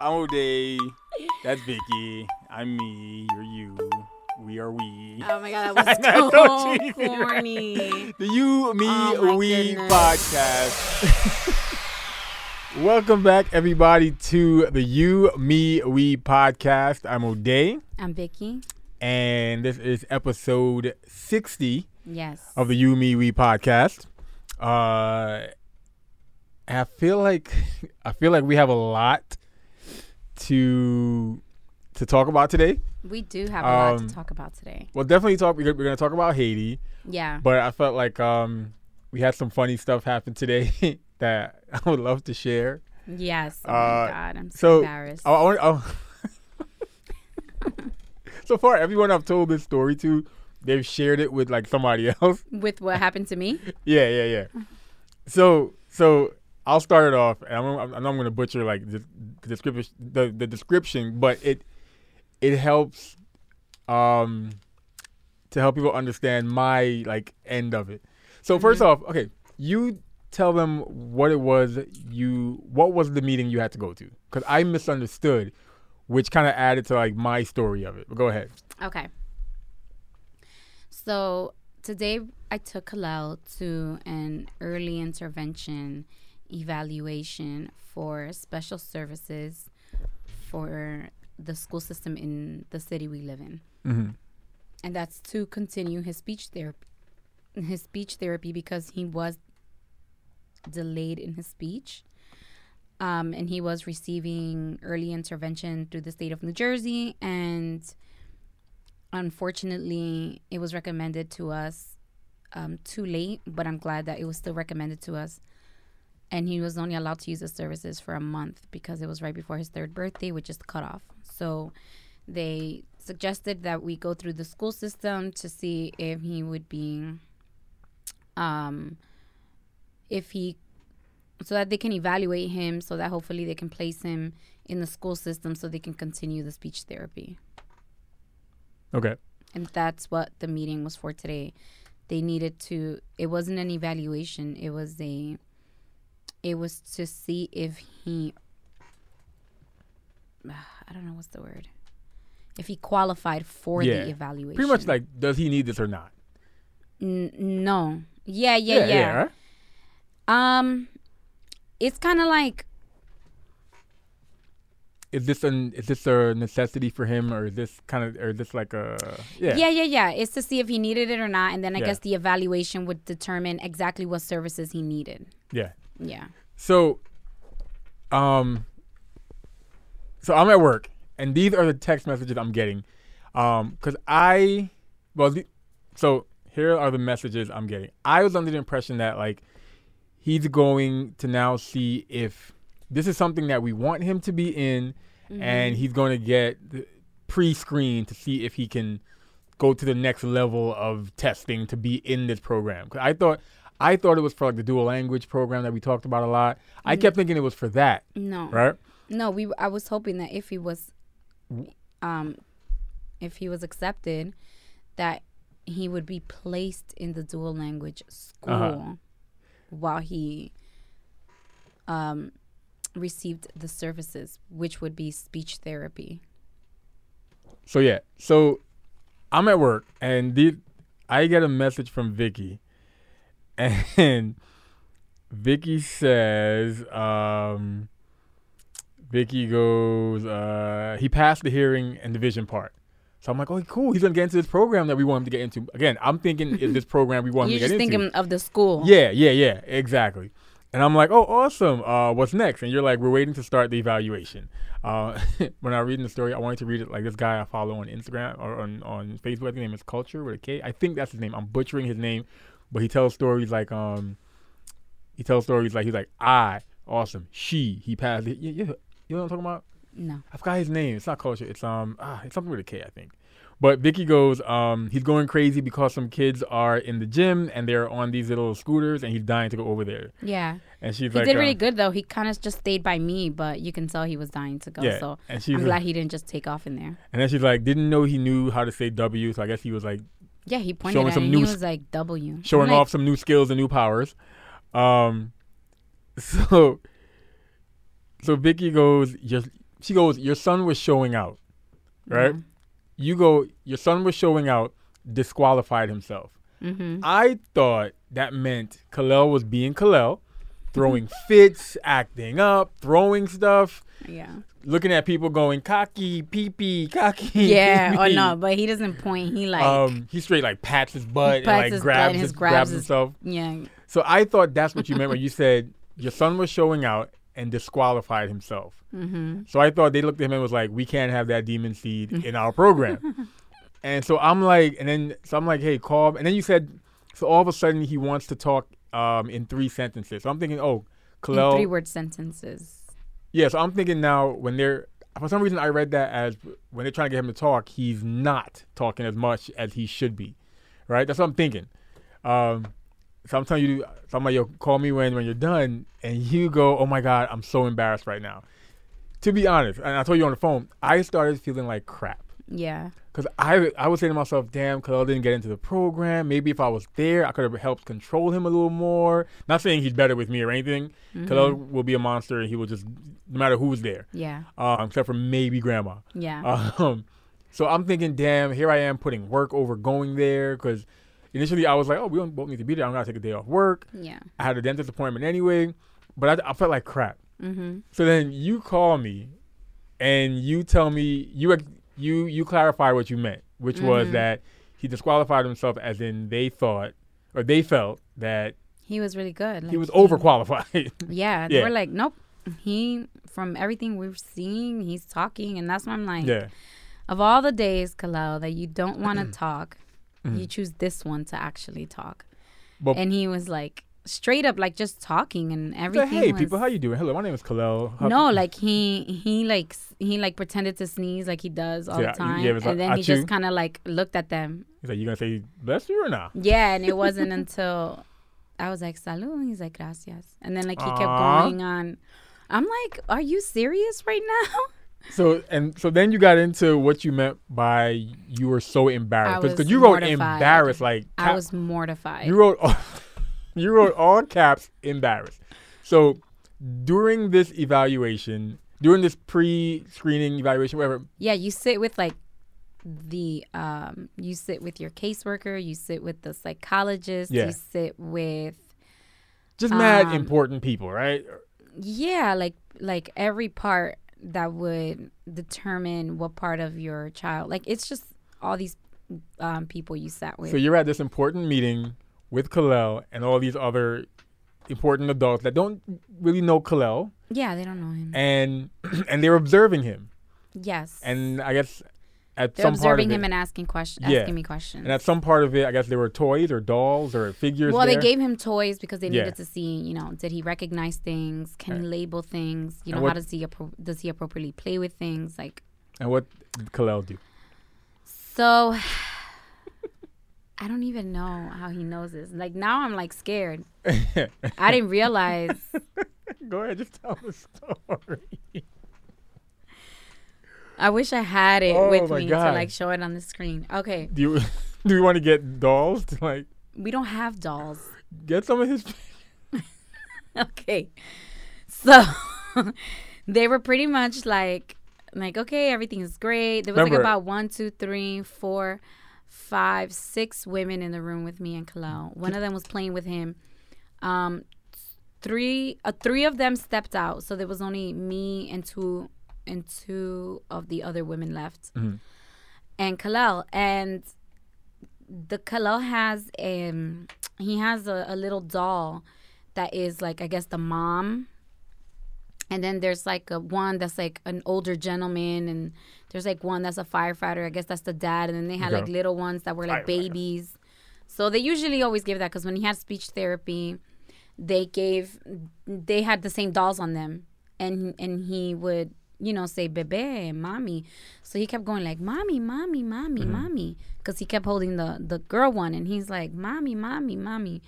I'm O'Day. That's Vicky. I'm me. You're you. We are we. Oh my god, that was so so cheesy, right? corny. The You, Me, Oh We goodness. podcast. Welcome back, everybody, to the You, Me, We podcast. I'm O'Day, I'm Vicky. and this is episode 60 Yes. of the You, Me, We podcast. Uh, I feel like I feel like we have a lot to to talk about today. we do have a lot um, to talk about today. Well, definitely talk. We're going to talk about Haiti. Yeah. But I felt like um, we had some funny stuff happen today that I would love to share. Yes. Oh uh, my god, I'm so, So, embarrassed. I, I, I, so far, everyone I've told this story to, they've shared it with like somebody else. With what happened to me? yeah, yeah, yeah. So, so I'll start it off, and I'm, I'm, I know I'm going to butcher like the, the description, the, the description, but it it helps um to help people understand my like end of it. So first Mhm. off, okay, you tell them what it was you what was the meeting you had to go to because I misunderstood, which kind of added to like my story of it. But go ahead. Okay. So today I took Kalel to an early intervention evaluation for special services for the school system in the city we live in. Mm-hmm. and that's to continue his speech therapy his speech therapy because he was delayed in his speech um, and he was receiving early intervention through the state of new jersey and unfortunately it was recommended to us um, too late but i'm glad that it was still recommended to us and he was only allowed to use the services for a month because it was right before his third birthday which is the cutoff. So they suggested that we go through the school system to see if he would be um if he so that they can evaluate him so that hopefully they can place him in the school system so they can continue the speech therapy. Okay. and that's what the meeting was for today. They needed to it wasn't an evaluation. It was a it was to see if he i don't know what's the word if he qualified for Yeah. the evaluation Pretty much like, does he need this or not? N- no yeah yeah yeah, right? um it's kind of like Is this an is this a necessity for him, or is this kind of, or is this like a yeah? yeah yeah yeah it's to see if he needed it or not and then i Yeah. guess the evaluation would determine exactly what services he needed yeah. Yeah So, um, so I'm at work, and these are the text messages I'm getting, um, because I, well, the, so here are the messages I'm getting. I was under the impression that like he's going to now see if this is something that we want him to be in, and he's going to get the- pre-screened to see if he can go to the next level of testing to be in this program. 'Cause I thought. I thought it was for like the dual language program that we talked about a lot. I kept thinking it was for that, no right? No, we. I was hoping that if he was, um, if he was accepted, that he would be placed in the dual language school Uh-huh. while he, um, received the services, which would be speech therapy. So yeah, so I'm at work and the, I get a message from Vicky, and Vicky says, um, Vicky goes, uh, he passed the hearing and division part. So I'm like, oh, cool. He's gonna get into this program that we want him to get into. Again, I'm thinking is this program we want him You're to get into. thinking of the school. Yeah, yeah, yeah, exactly. And I'm like, oh, awesome. Uh, what's next? And you're like, we're waiting to start the evaluation. Uh, when I was reading the story, I wanted to read it like this guy I follow on Instagram or on, on Facebook. I think his name is Culture with a K. I think that's his name. I'm butchering his name, but he tells stories like um, he tells stories like he's like I awesome she he passed it. Yeah, yeah. You know what I'm talking about? No. I forgot his name. It's not culture. It's um ah, it's something with a K, I think. But Vicky goes, um, he's going crazy because some kids are in the gym and they're on these little scooters and he's dying to go over there. Yeah. And she's He like, did really um, good though. He kind of just stayed by me, but you can tell he was dying to go. Yeah, So and she's I'm like- glad he didn't just take off in there. and then she's like, didn't know he knew how to say W, so I guess he was like Yeah, he pointed Showing at some it. new He was like W. Showing like, off some new skills and new powers. Um, so so Vicky goes, just she goes, "Your son was showing out, right?" Yeah. You go, "Your son was showing out, disqualified himself." Mm-hmm. I thought that meant Kalel was being Kalel, throwing fits, acting up, throwing stuff, Yeah. looking at people going cocky, pee pee, cocky. Yeah. Or pee-pee. no, but he doesn't point. He like um, he straight like pats his butt and like his grabs, his- grabs grabs his- himself. yeah. So I thought that's what you meant when you said your son was showing out and disqualified himself. Mm-hmm. So I thought they looked at him and was like, "We can't have that demon seed in our program." and so I'm like, and then so I'm like, "Hey, call." And then you said, so all of a sudden he wants to talk um, in three sentences. So I'm thinking, oh, Kalel. three word sentences. yeah. So I'm thinking now when they're for some reason I read that as when they're trying to get him to talk, he's not talking as much as he should be. Right. That's what I'm thinking. Um, so I'm telling you, somebody, yo, call me when when you're done, and you go, oh my god, I'm so embarrassed right now. To be honest, and I told you on the phone, I started feeling like crap. Yeah. Cause I I was saying to myself, damn, Khalil didn't get into the program. Maybe if I was there, I could have helped control him a little more. Not saying he's better with me or anything. Khalil will be a monster, and he will just no matter who's there, Yeah. um, except for maybe grandma. Yeah. Um, so I'm thinking, damn, here I am putting work over going there. Cause initially I was like, oh, we don't both need to be there. I'm gonna take a day off work. yeah. I had a dentist appointment anyway, but I, I felt like crap. Mm-hmm. So then you call me, and you tell me you you you clarify what you meant, which was Mhm. that he disqualified himself, as in they thought or they felt that He was really good. he Like, was overqualified. Yeah. They Yeah. were like, nope. He from everything we've seen, he's talking, and that's why I'm like, yeah, of all the days, Kalel, that you don't want to talk, you choose this one to actually talk. But- and he was like straight up, like just talking and everything. hey was, people, how you doing? Hello, my name is Kalel. How- No, like he he like he like pretended to sneeze like he does all Yeah, the time, a and then he just kind of like looked at them. he's like, you gonna say bless you or not? Yeah, and it wasn't until I was like salud, he's like gracias, and then like he kept going on. I'm like, are you serious right now? So and so then you got into what you meant by you were so embarrassed because you wrote mortified. embarrassed like I was mortified. You wrote all, you wrote all caps embarrassed. So during this evaluation, during this pre-screening evaluation, whatever, Yeah, you sit with like the um you sit with your caseworker, you sit with the psychologist, Yeah. you sit with just mad Um, important people, right? yeah, like like every part that would determine what part of your child. Like it's just all these um people you sat with. So you're at this important meeting with Kalel and all these other important adults that don't really know Kalel, yeah, they don't know him. and and they're observing him. yes. And I guess at they're some part observing of him it, and asking questions Yeah. asking me questions. and at some part of it, I guess there were toys or dolls or figures. well, there. they gave him toys because they Yeah. needed to see, you know, did he recognize things? Can he label things? You know, what- how does he appro- does he appropriately play with things? Like And what did Kalel do? so, I don't even know how he knows this. Like now, I'm like scared. I didn't realize. Go ahead, just tell the story. I wish I had it Oh with me God. to like show it on the screen. Okay, Do you do you want to get dolls to like we don't have dolls. get some of his? okay. So they were pretty much like like, okay, everything is great. There was Remember- like about one, two, three, four, five, six women in the room with me and Kalel. One of them was playing with him. Um three uh, three of them stepped out, so there was only me and two and two of the other women left. Mhm. And Kalel and the Kalel has um he has a, a little doll that is like I guess the mom. And then there's like a one that's like an older gentleman and there's like one that's a firefighter. I guess that's the dad. And then they had like little ones that were like babies. So they usually always give that because when he had speech therapy, they gave they had the same dolls on them. And and he would, you know, say bebe, mommy. So he kept going like mommy, mommy, mommy, mommy. Because he kept holding the the girl one and he's like, Mommy, mommy, mommy.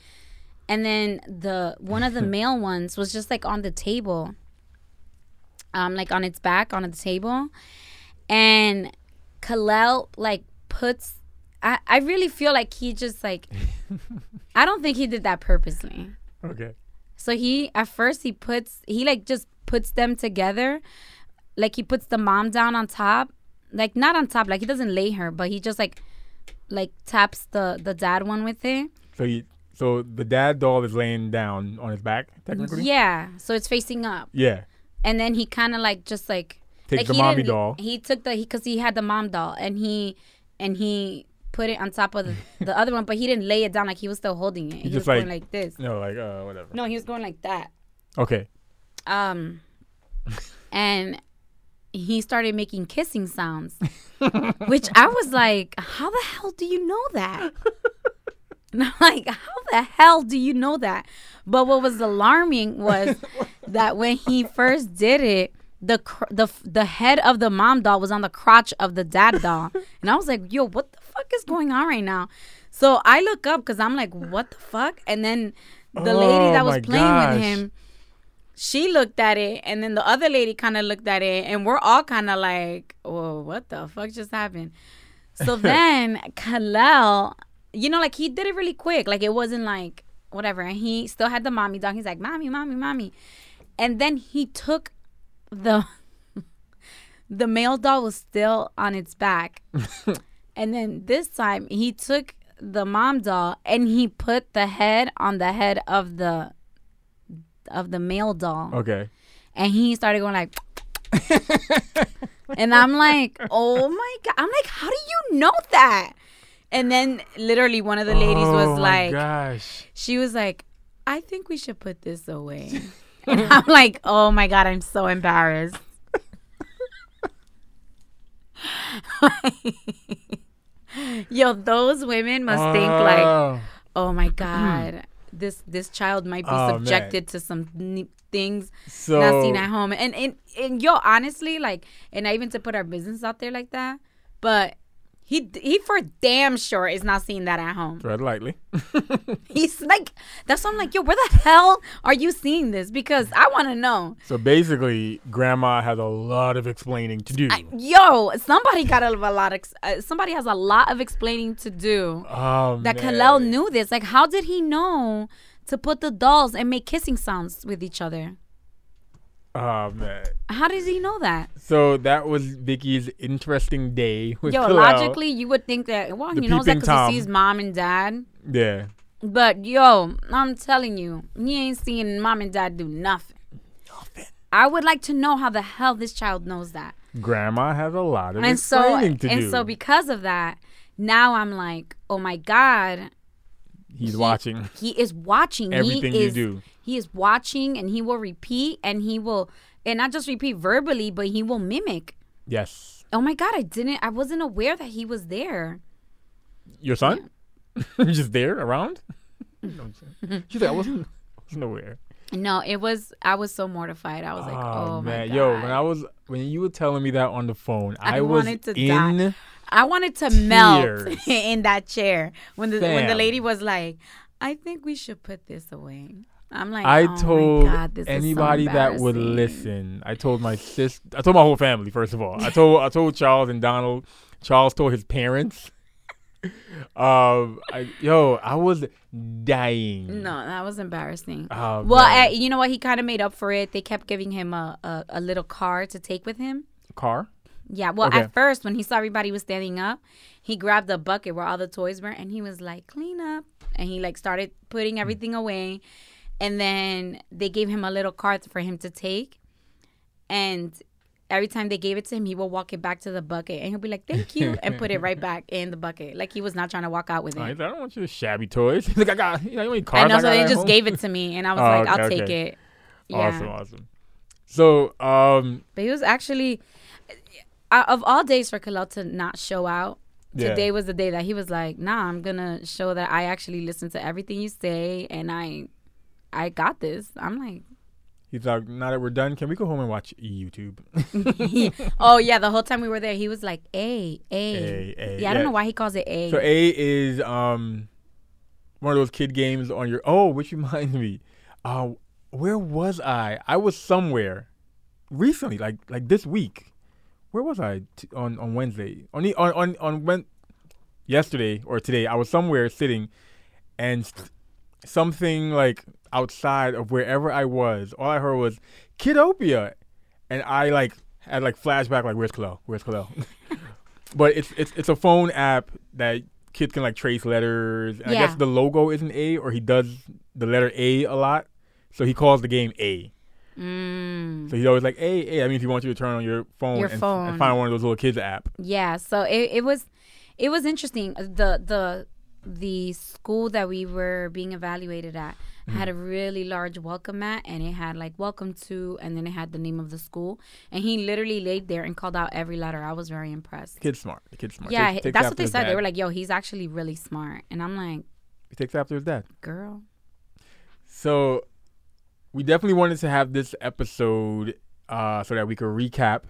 And then the one of the male ones was just like on the table um, like on its back on the table, and Kalel like puts. I I really feel like he just like. I don't think he did that purposely. Okay. So he at first he puts he like just puts them together like he puts the mom down on top, like not on top, like he doesn't lay her, but he just like like taps the the dad one with it. So he so the dad doll is laying down on his back, technically. Yeah, so it's facing up, Yeah. and then he kind of like just like Take like the he mommy doll. He took the because he, had the mom doll, and he and he put it on top of the, the other one, but he didn't lay it down like he was still holding it. He, just was going like- like this. No, like uh, whatever. No, he was going like that. Okay. Um, and he started making kissing sounds, which I was like, "How the hell do you know that?" And I'm like, "How the hell do you know that?" But what was alarming was that when he first did it, the cr- the the head of the mom doll was on the crotch of the dad doll, and I was like, "Yo, what the fuck is going on right now?" So I look up because I'm like, "What the fuck?" And then the lady Oh that was playing gosh. with him she looked at it and then the other lady kind of looked at it and we're all kind of like whoa what the fuck just happened so then Kalel you know like he did it really quick like it wasn't like whatever and he still had the mommy doll. he's like mommy mommy mommy and then he took the the male doll was still on its back. And then this time he took the mom doll and he put the head on the head of the of the male doll. Okay. and he started going like and i'm like oh my god. I'm like how do you know that? And then literally one of the ladies oh was like gosh. she was like i think we should put this away and i'm like oh my god i'm so embarrassed yo those women must think like Oh. oh my god this this child might be Oh, man. subjected to some things so not seen at home and, and and yo honestly like and not even to put our business out there like that but he he for damn sure is not seeing that at home tread lightly. he's like that's why i'm like yo where the hell are you seeing this because i want to know so basically, grandma has a lot of explaining to do. yo somebody got a, a lot of uh, somebody has a lot of explaining to do oh that man. Kalel knew this. Like, how did he know to put the dolls and make kissing sounds with each other? Oh man. How does he know that? So that was Vicky's interesting day with Yo, logically, you would think that, well, The he knows that because he sees mom and dad. Yeah. But, yo, I'm telling you, he ain't seeing mom and dad do nothing. Nothing. I would like to know how the hell this child knows that. Grandma has a lot of And so, explaining to and do. And so because of that, now I'm like, oh my God, He's he- watching He is watching everything he you do. He is watching and he will repeat and he will and not just repeat verbally, but he will mimic. Yes. Oh my god, I didn't I wasn't aware that he was there. Your son? Just there around? She's like, I wasn't, I wasn't aware. No, it was I was so mortified. I was like, oh, oh my god. Yo, when I was when you were telling me that on the phone, I, I was wanted to in die. I wanted to melt in that chair when the when the lady was like, I think we should put this away. I'm like, I oh told God, this is so anybody that would listen. I told my sis. I told my whole family. First of all, I told I told Charles and Donald. Charles told his parents. um, I, yo, I was dying. No, that was embarrassing. Oh, Well, uh, you know what? He kind of made up for it. They kept giving him a, a, a little car to take with him. car. Yeah. Well, Okay. at first, when he saw everybody was standing up, he grabbed the bucket where all the toys were, and he was like, "Clean up," and he like started putting everything away. And then they gave him a little card for him to take, and every time they gave it to him, he will walk it back to the bucket, and he'll be like, "Thank you," and put it right back in the bucket, like he was not trying to walk out with it. I don't want your shabby toys. He's like, I got, you know, I know, I so they just home? gave it to me, and I was Oh, like, okay, "I'll take okay. it." Yeah. Awesome, awesome. So, um, But he was actually, uh, of all days for Kalel to not show out, Yeah. today was the day that he was like, "Nah, I'm gonna show that I actually listen to everything you say, and I, I got this." I'm like, he's like, now that we're done, can we go home and watch YouTube? "Oh yeah." The whole time we were there, he was like, "A, A." A, yeah, I don't know why he calls it A. So A is um one of those kid games on your. Oh, which reminds me, uh, where was I? I was somewhere recently, like like this week. Where was I T- on on Wednesday? On the, on on on when yesterday or today? I was somewhere sitting, and s- something like outside of wherever I was. All I heard was Kiddopia, and I like had like flashback like where's Khalil? Where's Khalil? but it's it's it's a phone app that kids can like trace letters. And I guess the logo is an A, or he does the letter A a lot, so he calls the game A. Mm. So he's always like A A. That means he wants you to turn on your phone, Your and, phone. and find one of those little kids app. Yeah, so it, it was it was interesting. The the the school that we were being evaluated at Mm-hmm. had a really large welcome mat and it had like welcome to and then it had the name of the school and he literally laid there and called out every letter. I was very impressed. kid smart. The kid's smart. yeah, takes that's what they said. They were like, "Yo, he's actually really smart." And I'm like, he takes after his dad. "Girl, So we definitely wanted to have this episode uh, so that we could recap.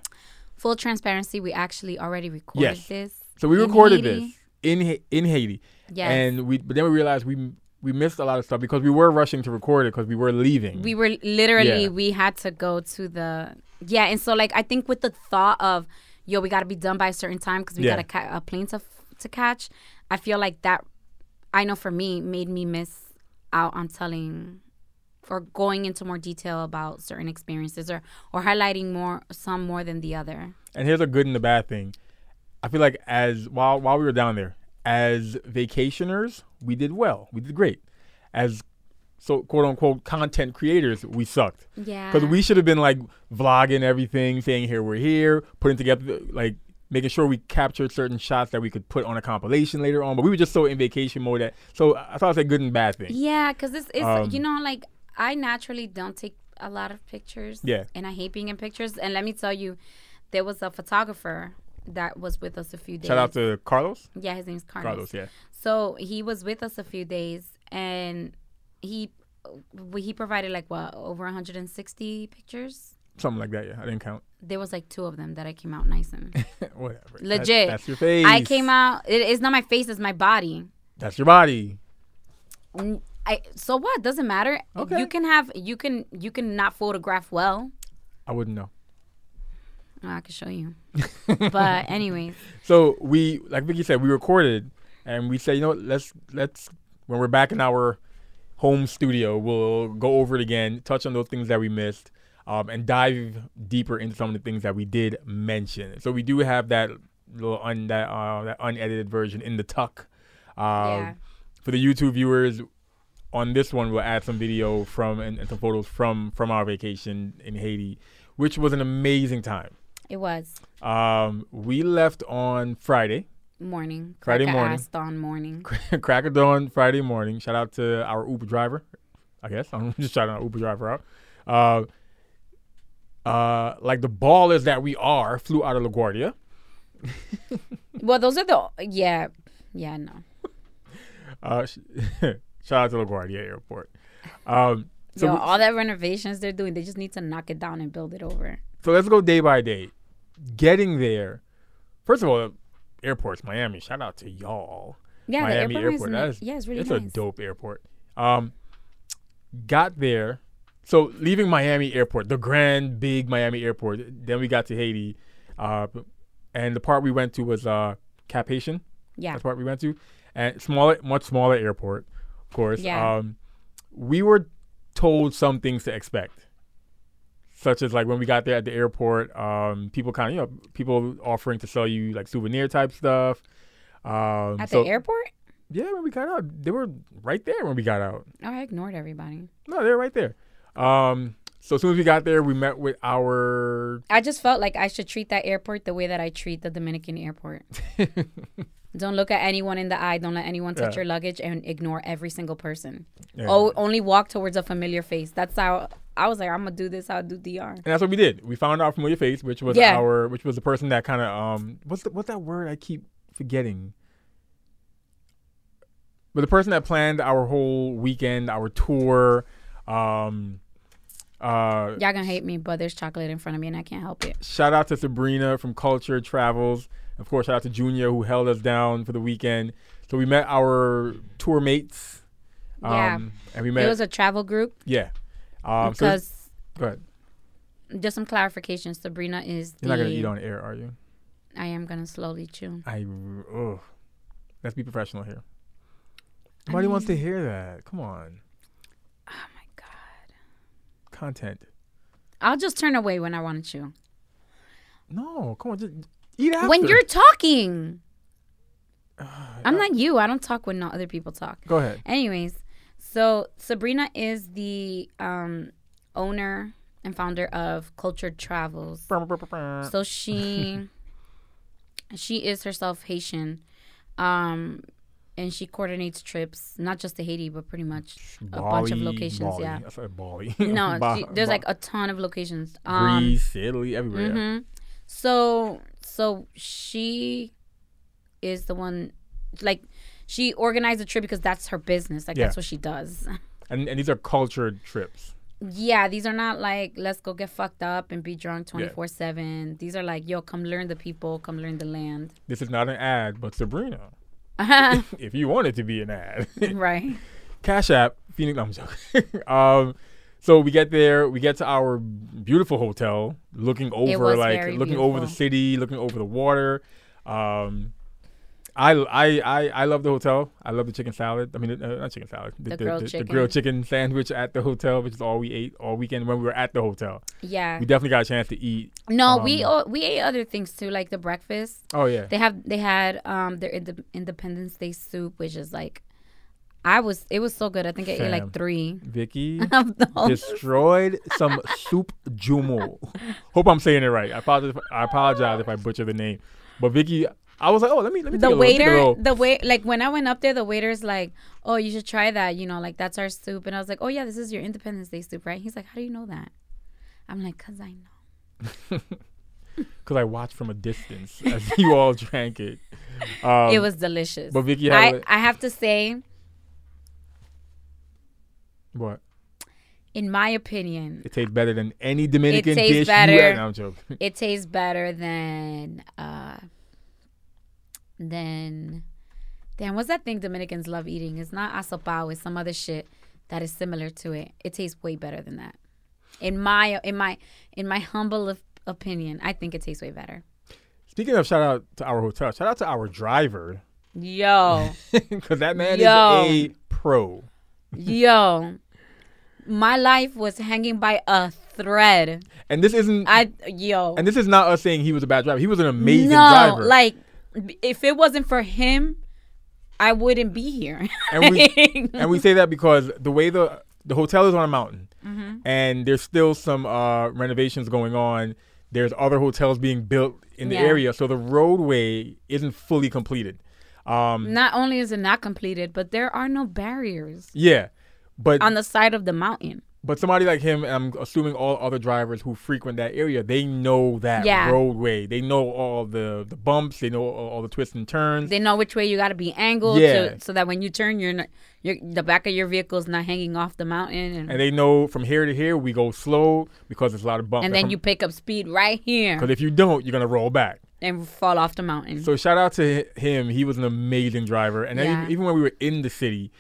full transparency, we actually already recorded Yes. this." So we recorded Haiti. this in in Haiti, Yes. and we but then we realized we we missed a lot of stuff because we were rushing to record it because we were leaving. we were literally Yeah. we had to go to the yeah and so like i think with the thought of yo we got to be done by a certain time because we Yeah. got a, ca- a plane to, f- to catch i feel like that i know for me made me miss out on telling or going into more detail about certain experiences or or highlighting more some more than the other and here's a good and a bad thing. I feel like as while while we were down there, as vacationers, we did well. We did great. As so quote unquote content creators, we sucked. yeah Because we should have been like vlogging everything, saying here we're here, putting together like making sure we captured certain shots that we could put on a compilation later on. But we were just so in vacation mode that so I thought it was a good and bad thing. Yeah, because this is Um, you know like I naturally don't take a lot of pictures. Yeah. and I hate being in pictures. And let me tell you, there was a photographer that was with us a few days. Shout out to Carlos. yeah, his name's Carlos. Carlos, yeah. So he was with us a few days, and he he provided like what over 160 pictures. Something like that, yeah. I didn't count. There was like two of them that I came out nice in. Whatever. Legit. That's, your face. I came out. It, it's not my face; it's my body. That's your body. I so what? Doesn't matter. Okay. You can have you can you can not photograph well. I wouldn't know. Oh, I can show you. but anyways, So we, like Vicky said, we recorded, and we said, you know, what, let's let's when we're back in our home studio, we'll go over it again, touch on those things that we missed, um, and dive deeper into some of the things that we did mention. So we do have that little un, that uh, that unedited version in the tuck. Um, Yeah. For the YouTube viewers, on this one, we'll add some video from and, and some photos from from our vacation in Haiti, which was an amazing time. It was Um, we left on Friday, morning. Friday morning. dawn morning. crack of dawn Friday morning. Shout out to our Uber driver. I guess I'm just shouting our Uber driver out. Uh, uh, like the ballers that we are, flew out of LaGuardia. well, those are the yeah, yeah, no. Uh, sh- shout out to LaGuardia Airport. Um, so, Yo, we- all that renovations they're doing, they just need to knock it down and build it over. so let's go day by day. Getting there, first of all, airports, Miami. Shout out to y'all. Yeah, Miami the Airport. airport, That is, yeah, it's really it's nice. a dope airport. Um, got there. So leaving Miami Airport, the grand big Miami Airport. Then we got to Haiti, uh, and the part we went to was uh, Cap-Haïtien. Yeah, That's the part we went to, and smaller, much smaller airport, of course. Yeah. Um, we were told some things to expect, such as like when we got there at the airport, um, people kind of you know people offering to sell you like souvenir type stuff. Um, at so- the airport. yeah, when we got out, they were right there when we got out. Oh, I ignored everybody. No, they were right there. Um, so as soon as we got there, we met with our. I just felt like I should treat that airport the way that I treat the Dominican airport. don't look at anyone in the eye. Don't let anyone touch Yeah. your luggage and ignore every single person. Yeah. Oh, only walk towards a familiar face. That's how I was like, I'm gonna do this. I'll do DR. and that's what we did. We found our familiar face, which was Yeah. our, which was the person that kind of um, what's the, what's that word I keep forgetting? But the person that planned our whole weekend, our tour, um, uh, Y'all gonna hate me, but there's chocolate in front of me and I can't help it. shout out to Sabrina from Culture Travels. Of course, shout out to Junior who held us down for the weekend. So we met our tour mates. Yeah. Um, and we met. It was a travel group yeah. Um, so because go ahead. just some clarification. Sabrina is. You're not gonna eat on air, are you? I am gonna slowly chew. I. Ugh. Let's be professional here. Nobody wants to hear that. Come on. Oh my god. Content. I'll just turn away when I want to chew. No, come on, just eat after. When you're talking. I'm not you. I don't talk when not other people talk. Go ahead. Anyways, so Sabrina is the um, owner and founder of Cultured Travels. So she she is herself Haitian. Um and she coordinates trips, not just to Haiti, but pretty much a bunch of locations. Bali. Yeah. I said Bali. No, Ba- she, there's Ba- like a ton of locations. Um, Greece, Italy, everywhere. mhm. So so she is the one like she organized the trip because that's her business. Like Yeah. that's what she does. And and these are cultured trips. Yeah, these are not like let's go get fucked up and be drunk twenty four seven. These are like yo, come learn the people, come learn the land. This is not an ad, but Sabrina, if you want it to be an ad, right. Cash App, Phoenix. No, I'm joking. um, so we get there, we get to our beautiful hotel, looking over like looking over the city, looking over the water. Um, I, I I I love the hotel. I love the chicken salad. I mean, uh, not chicken salad. The grilled the, chicken. grilled chicken sandwich at the hotel, which is all we ate all weekend when we were at the hotel. Yeah. We definitely got a chance to eat. No, we um, we ate other things too, like the breakfast. Oh yeah, They have they had um their Inde- Independence Day soup, which is like, I was it was so good. I think I ate like three Vicky. destroyed some soup joumou. Hope I'm saying it right. I apologize. If, I apologize if I butcher the name. But Vicky, I was like, oh, let me let me the take a a waiter, the wait, like when I went up there, the waiter's like, "Oh, you should try that." You know, like that's our soup, and I was like, "Oh yeah, this is your Independence Day soup, right?" He's like, "How do you know that?" I'm like, "Cause I know." because I watched from a distance as you all drank it. Um, it was delicious. But Vicky had I, I have to say, what? in my opinion, It tastes better than any Dominican tastes dish. better. You had. No, I'm joking. it tastes better than uh than damn what's that thing Dominicans love eating? It's not asopao, it's some other shit that is similar to it. It tastes way better than that. In my in my in my humble op- opinion, I think it tastes way better. Speaking of shout out to our hotel, shout out to our driver Yo, because that man Yo. is a pro. yo. My life was hanging by a thread. And this isn't. I yo. and this is not us saying he was a bad driver. He was an amazing no, driver. like if it wasn't for him, I wouldn't be here. and we and we say that because the way the the hotel is on a mountain, Mm-hmm. and there's still some uh, renovations going on. There's other hotels being built in the Yeah. area, so the roadway isn't fully completed. Um, not only is it not completed, but there are no barriers yeah, but on the side of the mountain. But somebody like him, and I'm assuming all other drivers who frequent that area, they know that Yeah. roadway. They know all the the bumps. They know all, all the twists and turns. They know which way you got to be angled Yeah. to, so that when you turn, you're not, you're, the back of your vehicle is not hanging off the mountain, and, and they know from here to here we go slow because there's a lot of bumps. and then you pick up speed right here because if you don't, you're gonna roll back. and fall off the mountain. So shout out to him. He was an amazing driver, and then Yeah. even, even when we were in the city,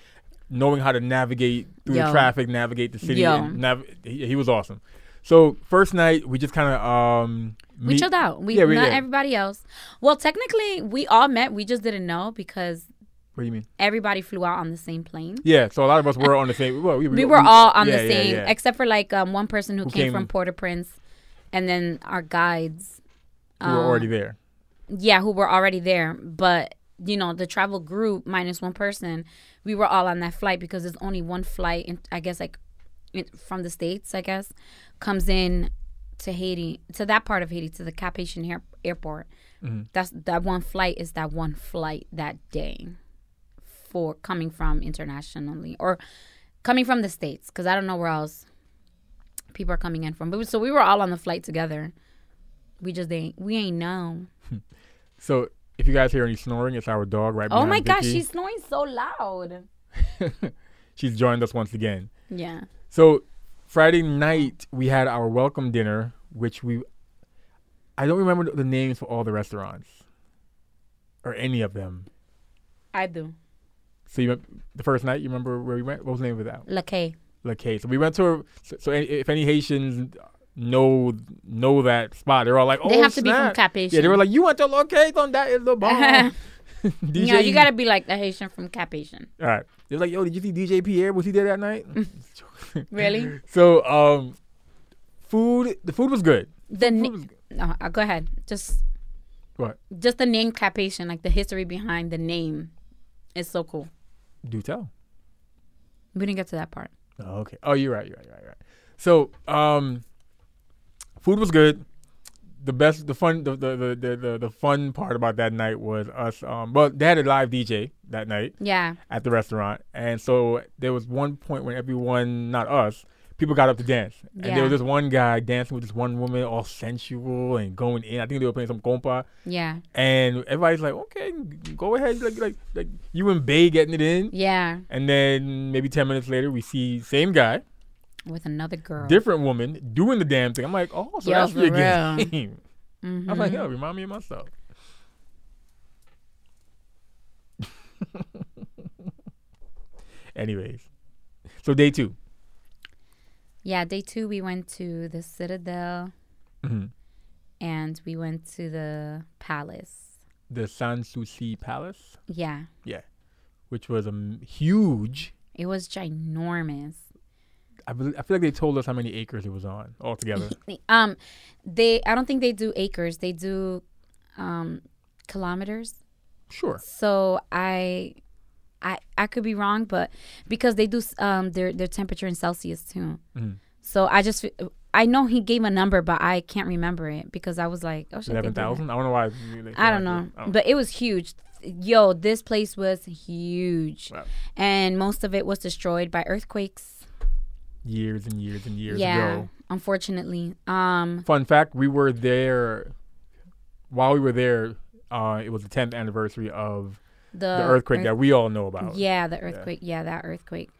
knowing how to navigate through the traffic, navigate the city, Yo. and nav- he, he was awesome. So first night, we just kind of um, we meet- chilled out. We Yeah, we- not yeah. everybody else. Well, technically, we all met. We just didn't know because What do you mean? everybody flew out on the same plane. Yeah, so a lot of us were on the same. Well, we, we were all on yeah, the same, yeah. except for like um, one person who, Who came, came- from Port-au-Prince, and then our guides. who were um, already there. Yeah, who were already there, but you know the travel group minus one person, we were all on that flight because there's only one flight. In, I guess like in, from the states, I guess, comes in to Haiti to that part of Haiti to the Cap-Haïtien air, airport. Mm-hmm. That's that one flight is that one flight that day for coming from internationally or coming from the states because I don't know where else people are coming in from. But so we were all on the flight together. We just ain't we ain't know. So if you guys hear any snoring, it's our dog right now. Oh my gosh, she's snoring so loud. she's joined us once again. Yeah. So Friday night we had our welcome dinner, which we I don't remember the names for all the restaurants or any of them. I do. So you the first night, you remember where we went? What was the name of that? La K. La K. So we went to. A, so, so any- if any Haitians know know that spot, they're all like, "Oh, They have to be from snap." Cap Yeah, they were like, "You went to K? Don't that is the bomb." DJ, Yeah, you gotta be like a Haitian from Cap-Haïtien. All right. They're like, "Yo, did you see DJ Pierre? Was he there that night?" Really? so, um, food. The food was good. The Food na- was- No, uh, go ahead. Just What? just the name Cap-Haïtien, like the history behind the name, is so cool. Do tell. We didn't get to that part. Oh, okay. Oh, you're right. You're right. You're right. You're right. So, um, food was good. The best, the fun, the the, the the the the fun part about that night was us. Um, well, they had a live DJ that night Yeah, at the restaurant, and so there was one point when everyone, not us, people got up to dance, and there was this one guy dancing with this one woman, all sensual and going in. I think they were playing some compa, yeah, and everybody's like, "Okay, go ahead." Like like like you and Bay getting it in. yeah. And then maybe 10 minutes later, we see same guy, With another girl. different woman, doing the damn thing. I'm like, oh, so Yo, that's your real. game. Mhm. I was like, yo, remind me of myself. Anyways, so day two. Yeah, day two we went to the Citadel Mhm. and we went to the palace. The Sanssouci Palace, Yeah, Yeah, which was um, huge. it was ginormous. I, bel I feel like they told us how many acres it was on altogether. Um, they I don't think they do acres. They do um kilometers. sure. So I, I I could be wrong, but because they do um their their temperature in Celsius too. Mhm. So I just I know he gave a number, but I can't remember it because I was like, oh shit, they do that. 11,000? I don't know why. I don't know. Oh. but it was huge. Yo, this place was huge, Wow. and most of it was destroyed by earthquakes. Years and years and years yeah, ago. unfortunately. Um, Fun fact: We were there. While we were there, uh, it was the 10th anniversary of the, the earthquake earth- that we all know about. Yeah, the earthquake. Yeah. that earthquake.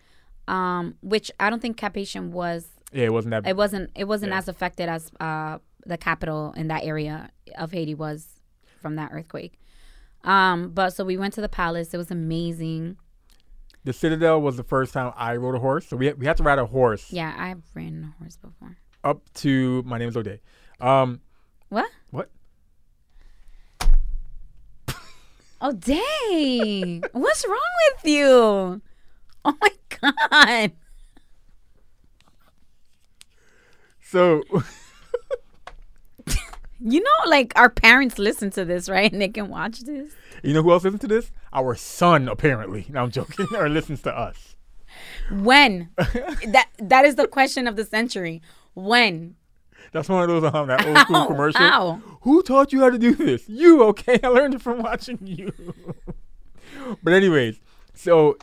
Um, which I don't think Cap-Haïtien was. Yeah, it wasn't that. It wasn't. It wasn't Yeah. as affected as uh the capital in that area of Haiti was from that earthquake. Um, but so we went to the palace. It was amazing. The Citadel was the first time I rode a horse, so we we had to ride a horse Yeah, I've ridden a horse before. up to. My name is O'Day. Um, What? What? Oh, dang. What's wrong with you? Oh my God. so You know, like our parents listen to this, right? And they can watch this. you know who else listens to this? Our son, apparently. Now I'm joking. or listens to us. When? that That is the question of the century. When? That's one of those um, that old school Ow, commercial. ow. Who taught you how to do this? You, okay? I learned it from watching you. but anyways, so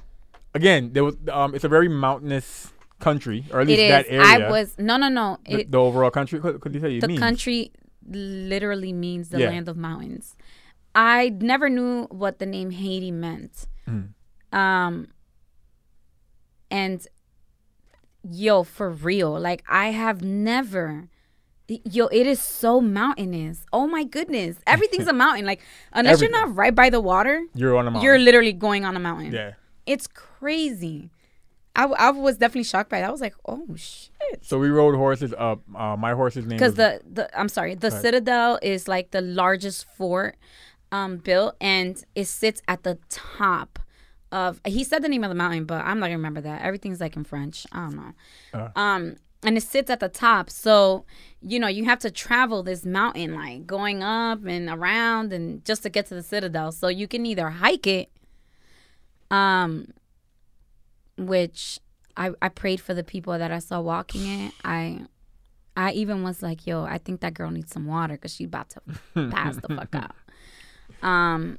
again, there was um, it's a very mountainous country, or at It least that area. I was, no, no, no. the, It, the overall country. Could, could you say the means? country literally means the Yeah. land of mountains. I never knew what the name Haiti meant. Mhm. Um and yo, for real, like I have never yo, it is so mountainous. Oh my goodness. Everything's a mountain. Like unless you're not right by the water, You're on a mountain. you're literally going on a mountain. yeah. It's crazy. I, I was definitely shocked by that. I was like, oh shit. So we rode horses up. Uh, my horse's name because the, the I'm sorry, the. Citadel is like the largest fort um, built, and it sits at the top of. He said the name of the mountain, but I'm not gonna remember that. Everything's like in French. I don't know. Uh. Um, and it sits at the top, so you know you have to travel this mountain, like going up and around, and just to get to the Citadel. So you can either hike it, um, which I I prayed for the people that I saw walking it. I I even was like, yo, I think that girl needs some water because she's about to pass the fuck out. Um,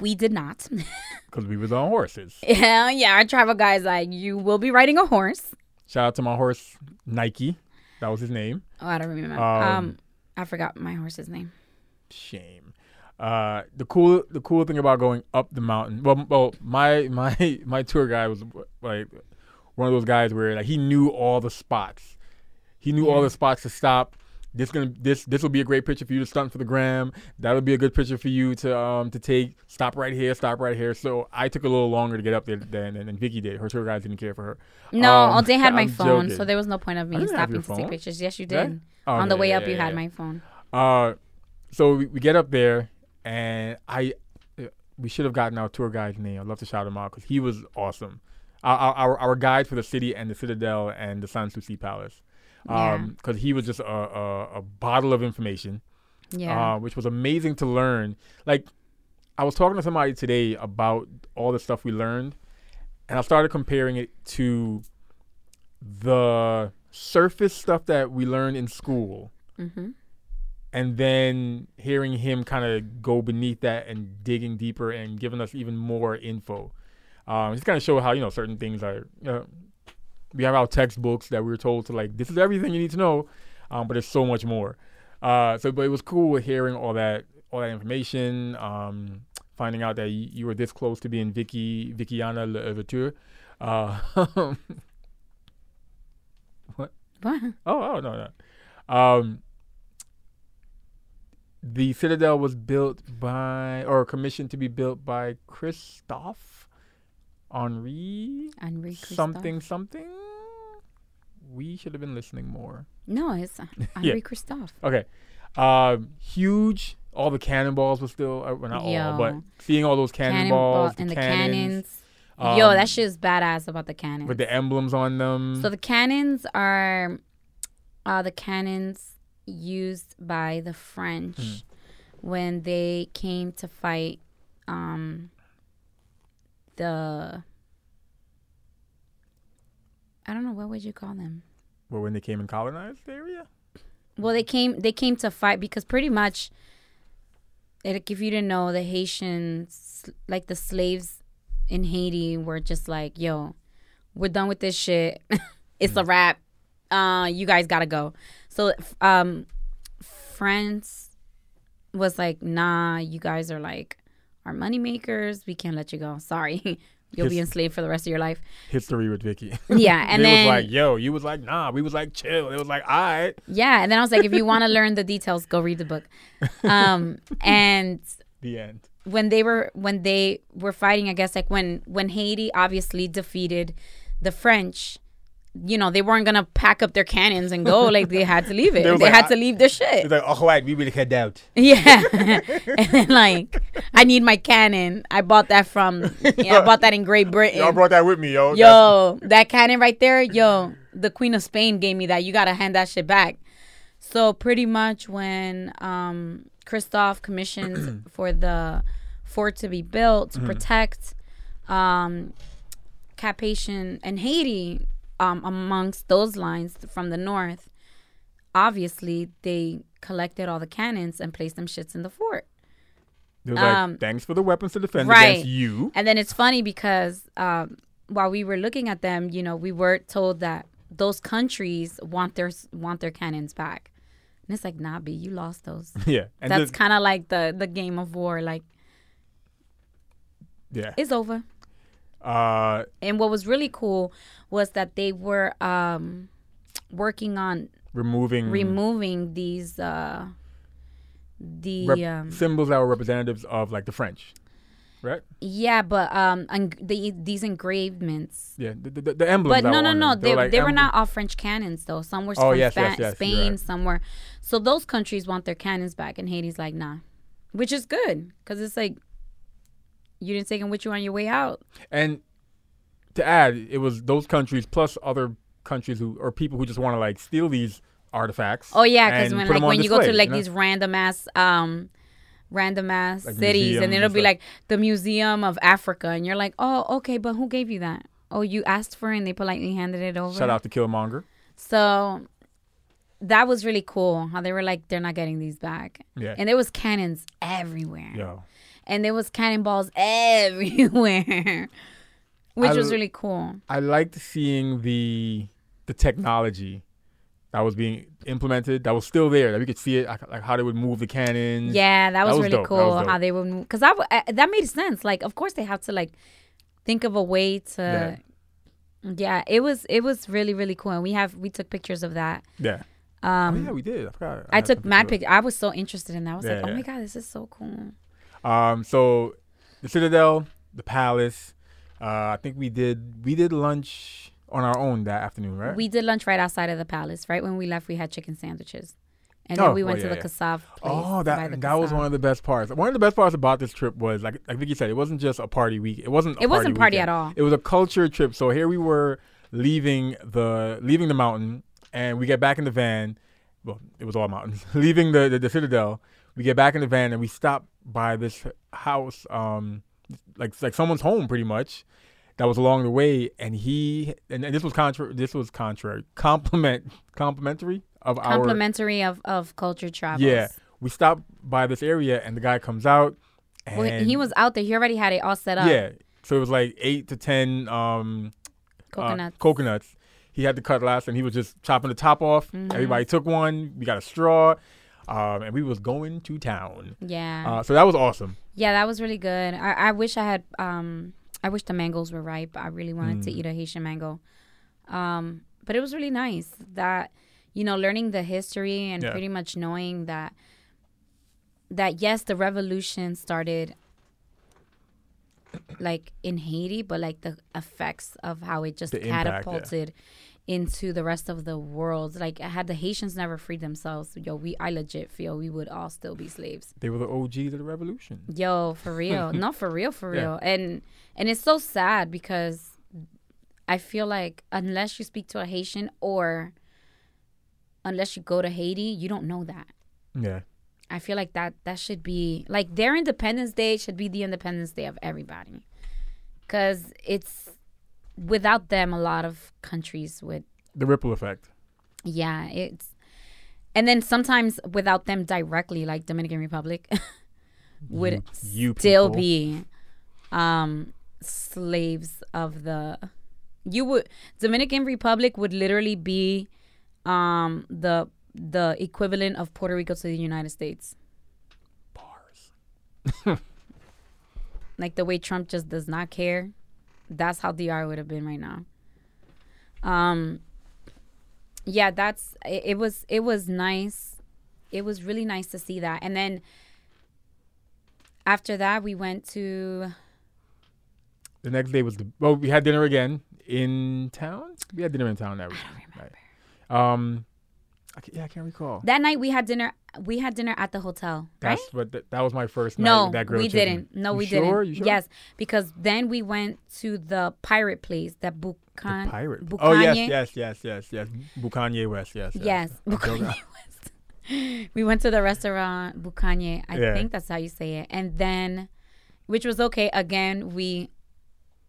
we did not. because we was on horses. yeah, yeah. Our travel guy's like, you will be riding a horse. Shout out to my horse Nike. That was his name. Oh, I don't remember. Um, Um, I forgot my horse's name. Shame. Uh, the cool the cool thing about going up the mountain. Well, well, my my my tour guide was like one of those guys where like he knew all the spots. He knew all the spots to stop. This gonna this this will be a great picture for you to stunt for the gram. That'll be a good picture for you to um to take. Stop right here. Stop right here. So I took a little longer to get up there than than Vicky did. Her tour guide didn't care for her. No, Um, had my I'm phone, joking. so there was no point of me stopping to take pictures. Yes, you Did? Oh, On the way yeah, up, you yeah, had my phone. Uh, so we, we get up there, and I, we should have gotten our tour guide's name. I'd love to shout him out because he was awesome. Our, our our guide for the city and the Citadel and the Sanssouci Palace. Yeah. because he was just a, a, a bottle of information, Yeah. uh, which was amazing to learn. Like, I was talking to somebody today about all the stuff we learned, and I started comparing it to the surface stuff that we learned in school, mm-hmm. And then hearing him kind of go beneath that and digging deeper and giving us even more info. Um, just kind of show how you know certain things are. You know, we have our textbooks that we were told to like this is everything you need to know, um, but there's so much more. Uh, so, but it was cool hearing all that all that information. Um, finding out that you, you were this close to being Vicky Vickiana Louverture. Uh, What? Oh, oh no, no. Um, the Citadel was built by, or commissioned to be built by Christophe Henri Henri Christophe. something something. We should have been listening more. No, it's uh, Henri Christophe. Okay, um, huge. All the cannonballs were still, uh, well, not all, but seeing all those Cannonball cannonballs, and the cannons, cannons. um, Yo, that shit is badass about the cannons. with the emblems on them. So the cannons are uh, the cannons used by the French Hmm. when they came to fight um, the. I don't know what would you call them. Well, when they came and colonized the area. Well, they came. They came to fight because pretty much, it, if you didn't know, the Haitians, like the slaves in Haiti, were just like, "Yo, we're done with this shit. it's a wrap. Uh, you guys gotta go." So, um, France was like, "Nah, you guys are like our money makers. We can't let you go. Sorry." You'll be enslaved for the rest of your life. History with Vicky. Yeah, and they then was like, yo, you was like, nah. We was like, chill. It was like, all right. yeah, and then I was like, if you want to learn the details, go read the book. Um, and The end. when they were when they were fighting, I guess like when when Haiti obviously defeated the French, you know, they weren't gonna pack up their cannons and go. Like they had to leave it. They They, like, had to leave their shit. Like, oh, white, we will head out. Yeah, and then like I need my cannon. I bought that from. Yeah, I bought that in Great Britain. Y'all brought that with me, yo. Yo, that cannon right there, yo, the Queen of Spain gave me that. You gotta hand that shit back. So pretty much when um Christophe commissioned for the fort to be built to protect um Cap-Haïtien and Haiti um amongst those lines from the north, obviously they collected all the cannons and placed them shits in the fort. They was like, Um, thanks for the weapons to defend right. against you. And then it's funny because um, while we were looking at them, you know, we were told that those countries want their want their cannons back. And it's like, nah, B, you lost those. yeah. And That's kind of like the the game of war. Like yeah. it's over. Uh, And what was really cool was that they were um, working on removing removing these uh, the rep- um, symbols that were representatives of like the French, right? yeah, but um, the, these engravements Yeah, the, the, the emblems. But no, no, no. them. They, were, like, they were not all French cannons though. Some were Oh, from yes, yes, yes, Spain, right. some were. So those countries want their cannons back, and Haiti's like, nah, which is good because it's like you didn't take them with you on your way out. And to add, it was those countries plus other countries who or people who just want to like steal these artifacts. Oh yeah, because when like when you go to like you know? these random ass um random ass Like cities, and it'll and be like the Museum of Africa, and you're like, oh okay, but who gave you that? Oh, you asked for it, and they politely handed it over. Shout out to Killmonger. So that was really cool how they were like, they're not getting these back. Yeah. And there was cannons everywhere. Yo, And there was cannonballs everywhere. Which I was really cool. I liked seeing the the technology that was being implemented that was still there that we could see it like, how they would move the cannons. Yeah, that was, was really dope. Cool was how they would move. Because w- uh, that made sense. Like, of course, they have to like think of a way to. Yeah. it was it was really really cool, and we have we took pictures of that. Yeah. Um, oh yeah, we did. I forgot. I had took mad pictures. I was so interested in that. I was Yeah, like, oh yeah. my god, this is so cool. Um, so the Citadel, the Palace. Uh, I think we did we did lunch on our own that afternoon, right? We did lunch right outside of the palace. Right when we left, we had chicken sandwiches, and Oh, then we well, went yeah, to yeah. the Kassav place. Oh, that that was one of the best parts. One of the best parts about this trip was like like Vicky said, it wasn't just a party week. It wasn't. A It wasn't party at all. It was a culture trip. So here we were leaving the leaving the mountain, and we get back in the van. Well, it was all mountains. Leaving the, the the Citadel, we get back in the van and we stop by this house, um, like like someone's home, pretty much. That was along the way, and he and, and this was contrary. This was contrary, compliment, complimentary of our Complimentary of, of culture travels. yeah. We stopped by this area, and the guy comes out. And Well, he was out there. He already had it all set up. yeah. So it was like eight to ten um, uh, Coconuts. coconuts. He had to cut last, and he was just chopping the top off. Mhm. Everybody took one. We got a straw, um, and we was going to town. yeah. Uh, so that was awesome. Yeah, that was really good. I, I wish I had um I wish the mangoes were ripe. I really wanted to Mm. eat a Haitian mango. Um but it was really nice that you know learning the history and Yeah. pretty much knowing that that yes, the revolution started like in Haiti, but like the effects of how it just The impact, yeah. Into the rest of the world. Like had the Haitians never freed themselves, yo, we I legit feel we would all still be slaves. They were the OGs of the revolution. Yo, for real. no, for real, for Yeah. real. And and it's so sad because I feel like unless you speak to a Haitian or unless you go to Haiti, you don't know that. Yeah. I feel like that that should be like their Independence Day should be the Independence Day of everybody. Cuz it's without them a lot of countries would The ripple effect. yeah, it's and then sometimes without them directly like Dominican Republic would You still people. be um slaves of the you would Dominican Republic would literally be um the the equivalent of Puerto Rico to the United States. Bars. Like the way Trump just does not care. That's how DR would have been right now. Um yeah, that's it, it was it was nice. It was really nice to see that. And then after that we went to The next day was the well. We had dinner again in town. We had dinner in town that week. Right. Um, I ca- yeah, I can't recall. That night we had dinner. We had dinner at the hotel, right? That's what that, that was my first night. No, that grilled we chicken. didn't. No, You we sure? didn't. You sure? Yes, because then we went to the pirate place, that The pirate. Oh yes, yes, yes, yes, yes. Bukanye West. Yes. Yes, Bukanye. West. we went to the restaurant Bukanye. I Yeah. think that's how you say it. And then, which was okay. Again, we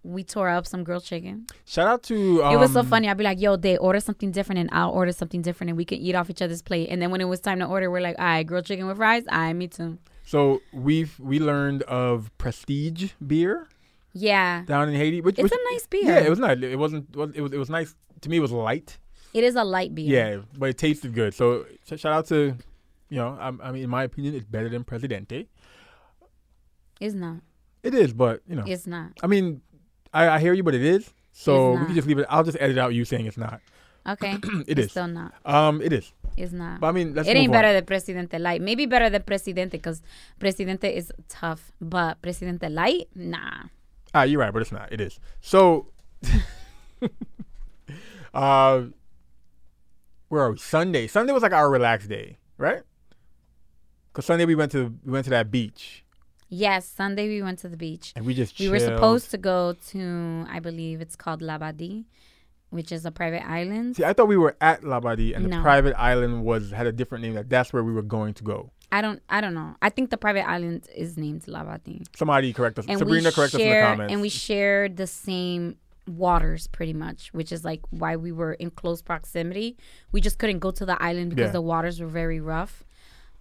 we tore up some grilled chicken. Shout out to. Um, it was so funny. I'd be like, "Yo, they order something different, and I'll order something different, and we can eat off each other's plate." And then when it was time to order, we're like, "All right, grilled chicken with fries. I me too." So we've we learned of Prestige beer Yeah, down in Haiti, which, it's which a nice beer. yeah, it was nice. It wasn't. It was. It was nice to me. It was light. It is a light beer. Yeah, but it tasted good. So sh- shout out to, you know, I, I mean, in my opinion, it's better than Presidente. It's not. It is, but you know, It's not. I mean, I, I hear you, but it is. So we can just leave it. I'll just edit out you saying it's not. Okay. It it's is. still not. Um, it is. It's not. But I mean, let's it ain't on. better than Presidente Light. Maybe better than Presidente because Presidente is tough. But Presidente Light, nah. Ah, you're right, but it's not. It is. So, uh, where are we? Sunday. Sunday was like our relaxed day, right? Cause Sunday we went to we went to that beach Yes, Sunday we went to the beach. and we just We were supposed to go to, I believe it's called Labadie, which is a private island. See, I thought we were at Labadie and the private island was had a different name. That that's where we were going to go. I don't, I don't know. I think the private island is named Labadie. Somebody correct us. And Sabrina correct us in the comments. and we shared the same waters pretty much, which is like why we were in close proximity. We just couldn't go to the island because Yeah. the waters were very rough.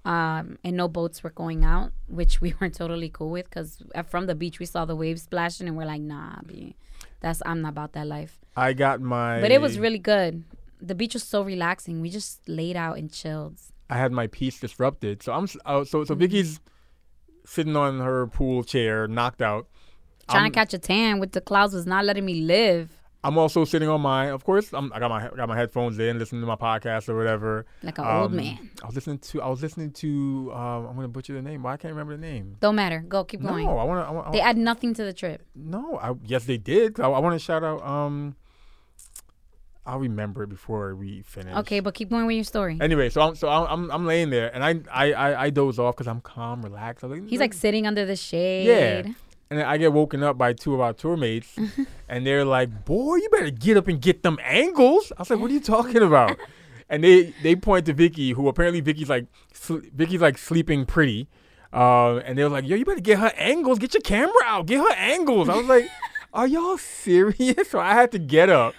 Um, and no boats were going out, which we weren't totally cool with because from the beach we saw the waves splashing and we're like, nah, B, that's I'm not about that life. I got my. But it was really good. The beach was so relaxing. We just laid out and chilled. I had my peace disrupted. So I'm uh, so Mm-hmm. so Vicky's sitting on her pool chair, knocked out. Trying I'm- to catch a tan with the clouds was not letting me live. I'm also sitting on mine. Of course, I'm, I got my got my headphones in, listening to my podcast or whatever. Like an old Um, man. I was listening to. I was listening to. Um, I'm gonna butcher the name. Why I can't remember the name. Don't matter. Go, keep No, going. I want to. They add nothing to the trip. no, I, yes, they did. I, I want to shout out. Um, I'll remember it before we finish. Okay, but keep going with your story. Anyway, so I'm so I'm I'm, I'm laying there and I I I, I doze off because I'm calm, relaxed. I'm like, He's like sitting under the shade. Yeah. And then I get woken up by two of our tour mates, and they're like, "Boy, you better get up and get them angles." I was like, "What are you talking about?" and they they point to Vicky, who apparently Vicky's like sl- Vicky's like sleeping pretty, uh, and they were like, "Yo, you better get her angles. Get your camera out. Get her angles." I was like, "Are y'all serious?" So I had to get up,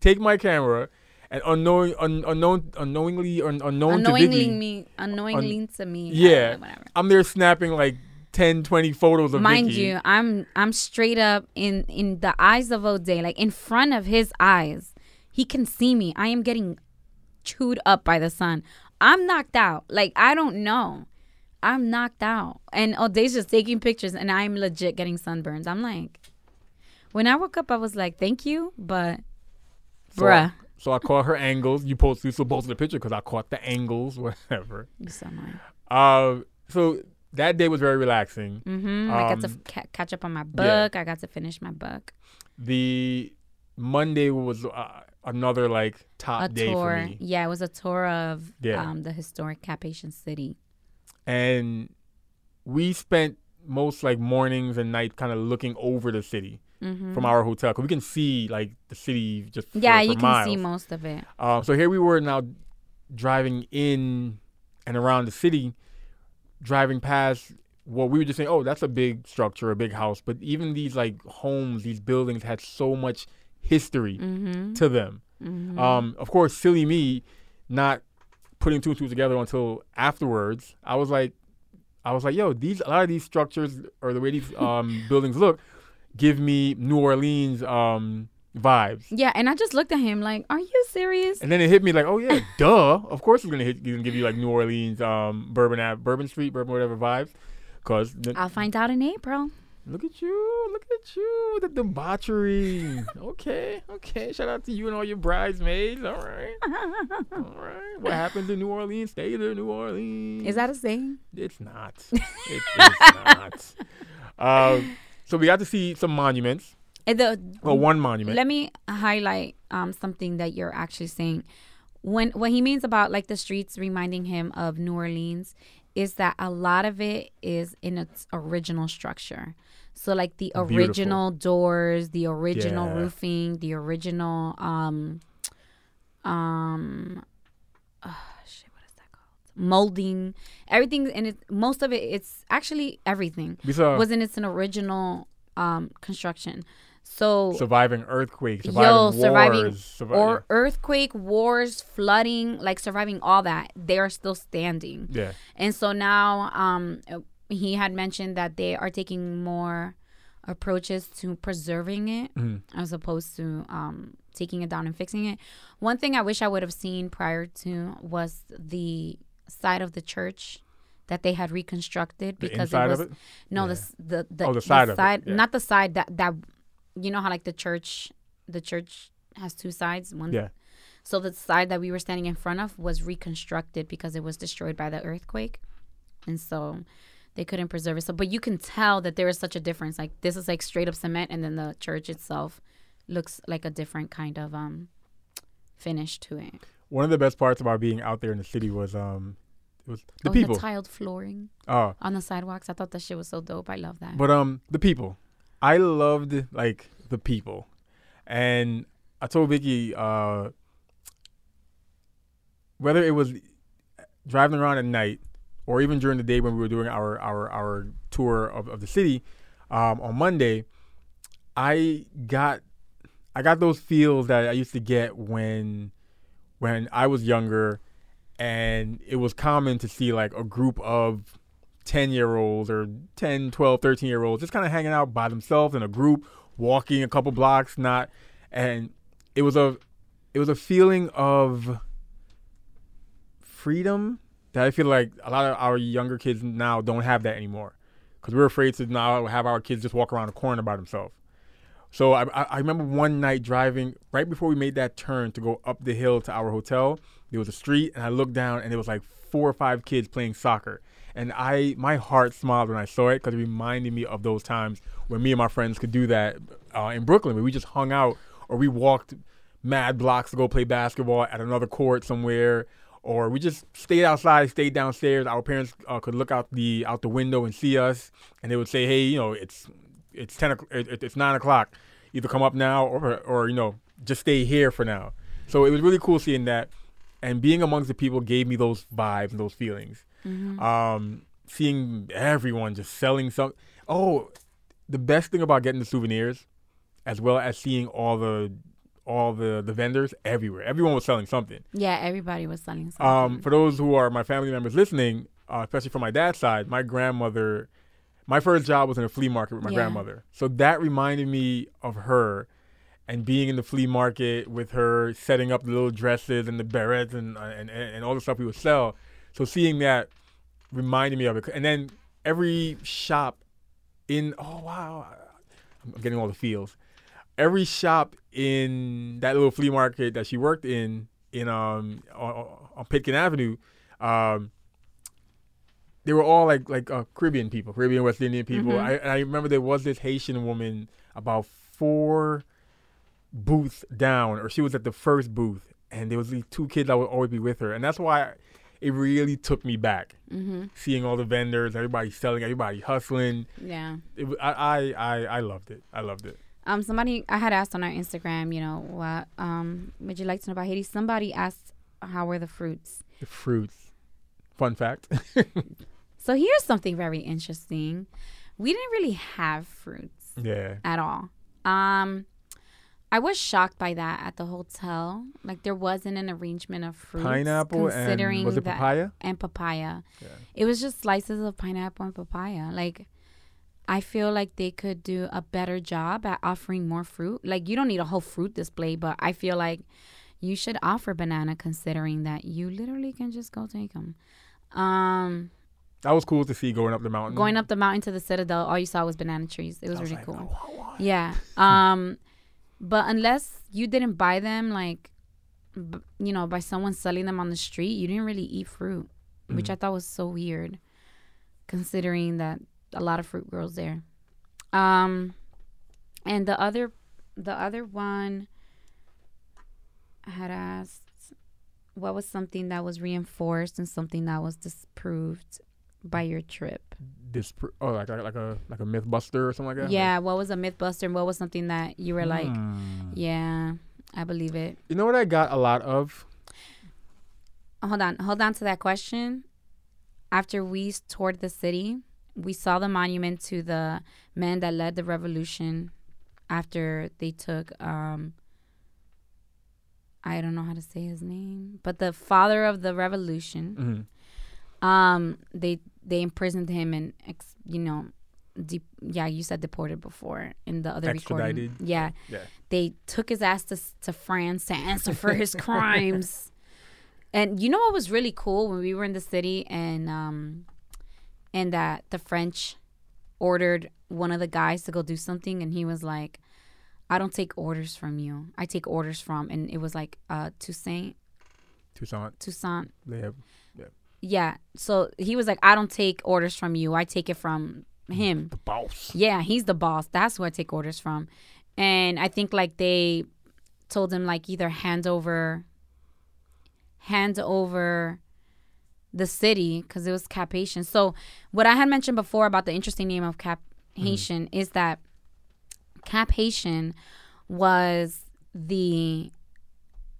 take my camera, and unknowing, un, unknown, unknowingly, un, unknown to Unknowingly Vicky, me, unknowingly to me. Yeah. whatever. I'm there snapping like 10, 20 photos of Mind you, I'm I'm straight up in in the eyes of O'Day, like in front of his eyes. He can see me. I am getting chewed up by the sun. I'm knocked out. Like I don't know. I'm knocked out. And O'Day's just taking pictures and I'm legit getting sunburns. I'm like when I woke up I was like, thank you, but So- bruh. So I caught her angles. You posted so both of the picture because I caught the angles, whatever. You. Uh, so that day was very relaxing. Mm-hmm. I got to Um, ca- catch up on my book. I got to finish my book. The Monday was uh, another like top A day tour. for me, Yeah, it was a tour of Yeah. um, the historic Cap-Haïtien city. and we spent most like mornings and nights kind of looking over the city Mm-hmm. from our hotel because we can see like the city just Yeah, for you can miles. see most of it. Um, so here we were now driving in and around the city, driving past what we were just saying, oh, that's a big structure, a big house. But even these like homes, these buildings had so much history Mm-hmm. to them. mm-hmm. Um, of course, silly me not putting two and two together until afterwards. I was like, I was like, yo, these a lot of these structures or the way these um, buildings look give me New Orleans um, vibes. yeah, and I just looked at him like, "Are you serious?" And then it hit me like, oh yeah, duh. Of course it's gonna hit, gonna give you like New Orleans, um, Bourbon Ave, Bourbon Street, Bourbon whatever vibes. Cause th- I'll find out in April. look at you, look at you, the debauchery. okay, okay. Shout out to you and all your bridesmaids. All right, all right. What happens in New Orleans? Stay there, New Orleans. Is that a saying? It's not. It is not. Um, so we got to see some monuments. Uh, The, Well, one monument. let me highlight um, something that you're actually saying. When what he means about like the streets reminding him of New Orleans is that a lot of it is in its original structure. So like the Beautiful. original doors, the original Yeah. roofing, the original um um oh, shit, what is that called? Molding, everything and it most of it it's actually everything we was in its an original um construction. So surviving earthquakes, surviving Yo, wars, surviving survi- or earthquake, wars, flooding, like surviving all that, they are still standing. yeah. And so now um he had mentioned that they are taking more approaches to preserving it Mhm. as opposed to um taking it down and fixing it. One thing I wish I would have seen prior to was the side of the church that they had reconstructed The because it was of it. no Yeah. the the the, Oh, the side of it, yeah. not the side that that you know how like the church the church has two sides one Yeah. so the side that we were standing in front of was reconstructed because it was destroyed by the earthquake. And so they couldn't preserve it. So but you can tell that there is such a difference. Like this is like straight up cement and then the church itself looks like a different kind of um finish to it. One of the best parts about being out there in the city was um, it was the oh, people. the tiled flooring Oh, on the sidewalks. I thought that shit was so dope. I love that. But um, the people. I loved like the people, and I told Vicky uh, whether it was driving around at night or even during the day when we were doing our our our tour of, of the city um, on Monday, I got I got those feels that I used to get when when I was younger. And it was common to see like a group of 10 year olds or 10, 12, 13 year olds just kind of hanging out by themselves in a group, walking a couple blocks, not and it was a it was a feeling of freedom that I feel like a lot of our younger kids now don't have that anymore because we're afraid to now have our kids just walk around a corner by themselves. So I, I, remember one night driving right before we made that turn to go up the hill to our hotel. There was a street, and I looked down, and there was like four or five kids playing soccer. And I, my heart smiled when I saw it because it reminded me of those times when me and my friends could do that uh, in Brooklyn, where we just hung out or we walked mad blocks to go play basketball at another court somewhere, or we just stayed outside, stayed downstairs. Our parents uh, could look out the out the window and see us, and they would say, "Hey, you know, it's it's ten, it's nine o'clock. Either come up now, or or you know, just stay here for now." So it was really cool seeing that. and being amongst the people gave me those vibes and those feelings. Mhm. Um, seeing everyone just selling some. Oh, the best thing about getting the souvenirs, as well as seeing all the all the the vendors everywhere. Everyone was selling something. yeah, everybody was selling something. Um, for those who are my family members listening, uh, especially from my dad's side, my grandmother, my first job was in a flea market with my Yeah. grandmother. So that reminded me of her and being in the flea market with her, setting up the little dresses and the berets and, and, and all the stuff we would sell. So seeing that reminded me of it. And then every shop in, oh, wow, I'm getting all the feels. Every shop in that little flea market that she worked in, in um on, on Pitkin Avenue, um, they were all like like uh, Caribbean people, Caribbean West Indian people. Mhm. I, and I remember there was this Haitian woman about four booths down, or she was at the first booth, and there was these two kids that would always be with her, and that's why it really took me back hmm seeing all the vendors, everybody selling, everybody hustling. Yeah. It, I, I I I loved it. I loved it. Um, somebody I had asked on our Instagram, you know, what um would you like to know about Haiti? Somebody asked how were the fruits. The fruits. Fun fact. So here's something very interesting. We didn't really have fruits yeah. at all. Um I was shocked by that at the hotel. Like there wasn't an arrangement of fruits. Pineapple and was it papaya? and papaya. Yeah. It was just slices of pineapple and papaya. Like I feel like they could do a better job at offering more fruit. Like you don't need a whole fruit display, but I feel like you should offer banana considering that you literally can just go take them. Um, That was cool to see going up the mountain. going up the mountain to the citadel, all you saw was banana trees. It was, was really like, cool. Yeah. Um, but unless you didn't buy them, like, b- you know, by someone selling them on the street, you didn't really eat fruit, which Mm. I thought was so weird, considering that a lot of fruit grows there. Um, and the other, the other one, I had asked, what was something that was reinforced and something that was disproved by your trip? This pr- oh like a, like a like a myth buster or something like that. Yeah, what was a myth buster and what was something that you were like, Hmm. yeah, I believe it. You know what I got a lot of? Hold on, hold on to that question. After we toured the city, we saw the monument to the men that led the revolution after they took um I don't know how to say his name, but the father of the revolution. Mhm. Um, they they imprisoned him and ex, you know, de- yeah, you said deported before in the other recording. Yeah, Yeah. they took his ass to to France to answer for his crimes. And you know what was really cool when we were in the city and um and that the French ordered one of the guys to go do something and he was like I don't take orders from you. I take orders from and it was like uh Toussaint Toussaint. Toussaint They have yeah. So he was like, I don't take orders from you. I take it from him. the boss. Yeah, he's the boss. That's who I take orders from. And I think like they told him like either hand over hand over the city because it was Cap-Haïtien. So what I had mentioned before about the interesting name of Cap mm-hmm. Haitian is that Cap Haitian was the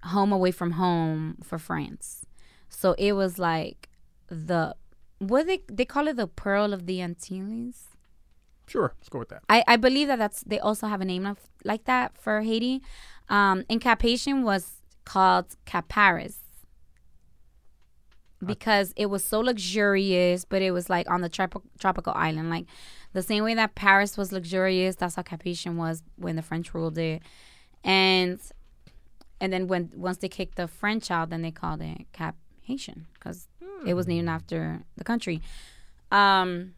home away from home for France. So it was like the what they they call it the Pearl of the Antilles. Sure, let's go with that. I, I believe that that's they also have a name of like that for Haiti. Um, and Cap was called Caparis because it was so luxurious, but it was like on the trop- tropical island, like the same way that Paris was luxurious. That's how Cap-Haïtien was when the French ruled it, and and then when once they kicked the French out, then they called it Cap Haitian because it was named after the country. Um,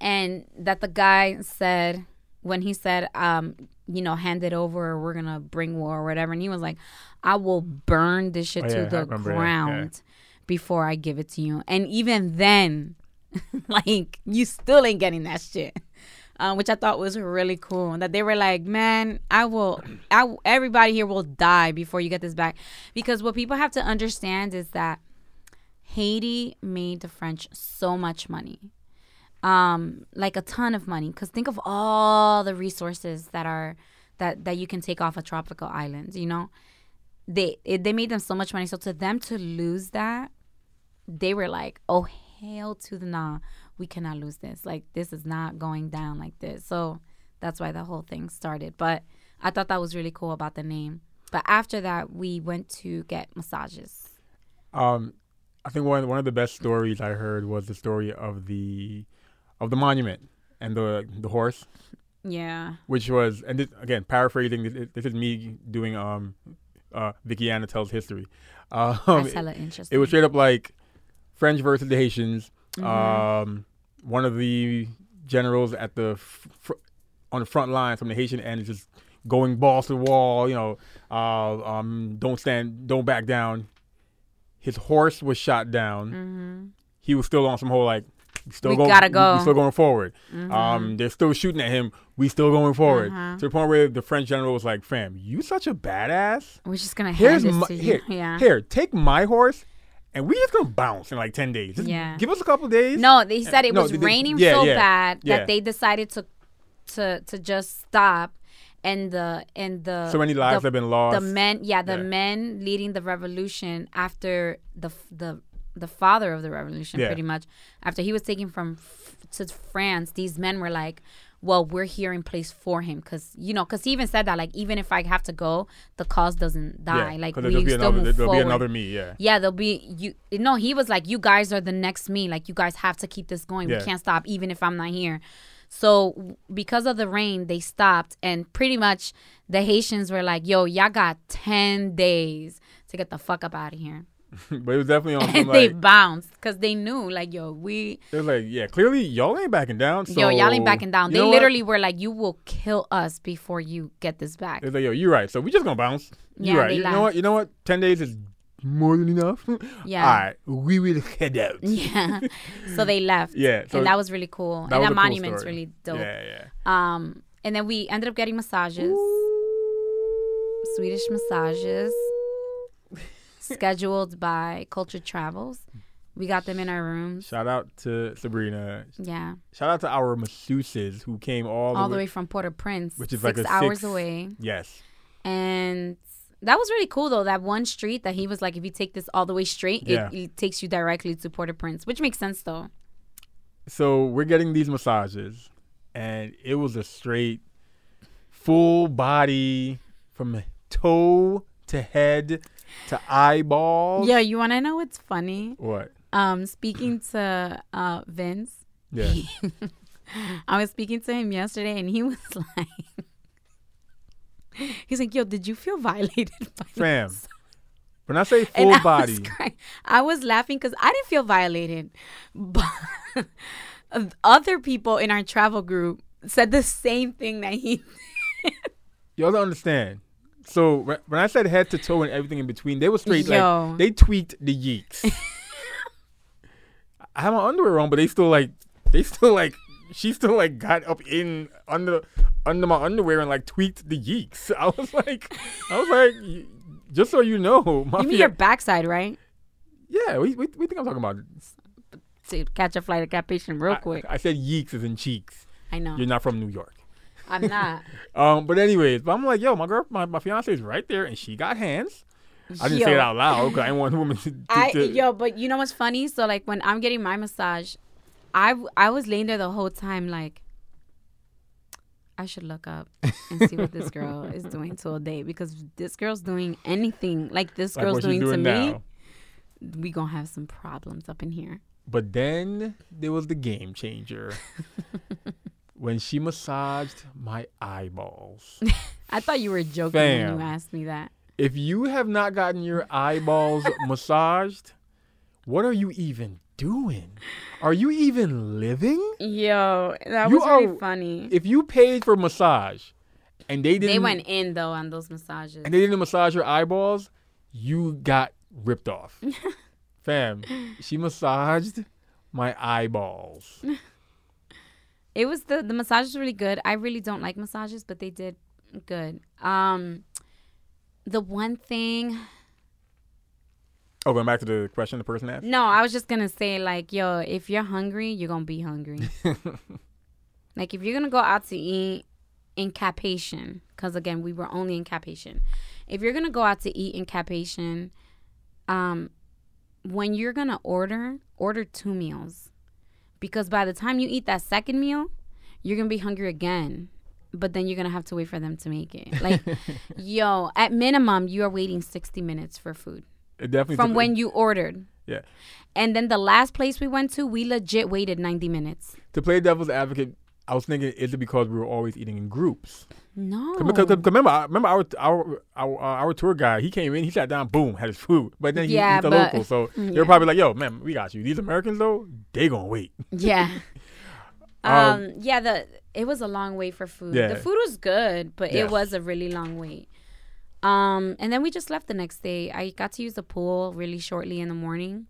and that the guy said when he said, um, you know, hand it over or we're gonna bring war or whatever, and he was like, I will burn this shit Oh, to yeah, the remember, yeah, ground before I give it to you. And even then, like you still ain't getting that shit. Uh, which I thought was really cool. That they were like, "Man, I will, I everybody here will die before you get this back," because what people have to understand is that Haiti made the French so much money, um, like a ton of money. Because think of all the resources that are that that you can take off a tropical island. You know, they it, they made them so much money. So to them to lose that, they were like, "Oh hell to the nah, we cannot lose this. Like this is not going down like this." So that's why the whole thing started. But I thought that was really cool about the name. But after that, we went to get massages. Um, I think one one of the best stories I heard was the story of the of the monument and the the horse, Yeah. which was and this, again paraphrasing. This, this is me doing um, uh, Vickiana tells history. Um, That's hella interesting. it was straight up like French versus the Haitians. Mhm. Um, one of the generals at the fr- on the front line from the Haitian end is just going balls to the wall. You know, uh, um, don't stand, don't back down. His horse was shot down. Mhm. He was still on some whole like, we still We going, gotta go. We still going forward. Mhm. Um, they're still shooting at him. We still going forward. Uh-huh. To the point where the French general was like, "Fam, you such a badass. We're just gonna Here's hand this my to you. here, yeah. here, take my horse, and we just gonna bounce in like ten days. Just Yeah. give us a couple days. No, they said it No, was they- they- raining yeah, so yeah, bad that they decided to to to just stop and the and the so many lives the, have been lost. the men yeah the Yeah. men leading the revolution after the the the father of the revolution Yeah. pretty much after he was taken from f- to France these men were like well we're here in place for him because you know because he even said that like even if I have to go the cause doesn't die yeah, like we there'll be still another. move There'll forward be another me. Yeah. yeah, there'll be you. No, he was like, "You guys are the next me. Like, you guys have to keep this going. Yeah. We can't stop, even if I'm not here." So, because of the rain, they stopped, and pretty much the Haitians were like, "Yo, y'all got ten days to get the fuck up out of here," but it was definitely on some and they bounced because they knew, like, "Yo, we, It was like, yeah, clearly y'all ain't backing down. So yo, y'all ain't backing down." They know what? literally were like, "You will kill us before you get this back." It's like, yo, you're right. So we just gonna bounce. You're Yeah, right. they You know what? You know what? Ten days is more than enough. Yeah. All right, we will head out. Yeah, so they left. Yeah, so and that was really cool. that and that a cool monument's really dope. Yeah, yeah. Um, and then we ended up getting massages, Swedish massages, scheduled by Culture Travels. We got them in our rooms. Shout out to Sabrina. Yeah, Shout out to our masseuses who came all, all the way from Port-au-Prince, which is six like a hours away. Yes. And that was really cool though. That one street that he was like, if you take this all the way straight, Yeah. it, it takes you directly to Port-au-Prince, which makes sense though. So we're getting these massages, and it was a straight, full body from toe to head to eyeballs. Yeah, you want to know what's funny? What? Um, speaking to uh Vince, Yeah. I was speaking to him yesterday, and he was like, he's like, "Yo, did you feel violated?" By Fam. this?" When I say full I body, was crying. I was laughing because I didn't feel violated, but other people in our travel group said the same thing that he. y'all don't understand. So when I said head to toe and everything in between, they were straight Yo. like they tweaked the yeeks. I have my underwear on, but they still like they still like she still like got up in under under my underwear and like tweaked the yeeks. I was like, I was like, just so you know, my You mean your backside, right? yeah, we, we we think I'm talking about. To catch a flight of capitation real I, quick. I said yeeks is in cheeks. I know. You're not from New York. I'm not. Um, but anyways, but I'm like, yo, my girl, my, my fiance is right there, and she got hands. I didn't say it out loud because I didn't want the woman to. to, I yo, but you know what's funny? So like when I'm getting my massage, I I was laying there the whole time like I should look up and see what this girl is doing to a day because this girl's doing anything like this like girl's she's doing, to doing me. We gonna have some problems up in here. But then there was the game changer when she massaged my eyeballs. I thought you were joking when you asked me that. if you have not gotten your eyeballs massaged, what are you even doing? Are you even living? Yo, that You was really are- funny. If you paid for massage and they didn't They went in though on those massages. and they didn't massage your eyeballs, you got ripped off. Fam, she massaged my eyeballs. It was the the massage was really good. I really don't like massages, but they did good. Um, the one thing, Oh, going back to the question the person asked. no, I was just gonna say like, yo, if you're hungry, you're gonna be hungry. like if you're gonna go out to eat in Cap-Haïtien, because again, we were only in Cap-Haïtien. if you're gonna go out to eat in Cap-Haïtien, um, when you're gonna order, order two meals, because by the time you eat that second meal, you're gonna be hungry again. But then you're gonna have to wait for them to make it. Like, yo, at minimum, you are waiting 60 minutes for food It definitely from took- when you ordered. Yeah. And then the last place we went to, we legit waited 90 minutes. to play devil's advocate. I was thinking, is it because we were always eating in groups? No. Cause, cause- cause remember, remember our our our, uh, our tour guide. He came in, he sat down, boom, had his food. But then he, Yeah, he's a but- local, so yeah. they're probably like, "Yo, man, we got you." These Americans though, they gonna wait. Yeah. Um, um, yeah, the it was a long wait for food. Yeah. The food was good, but Yeah. it was a really long wait. Um, and then we just left the next day. I got to use the pool really shortly in the morning.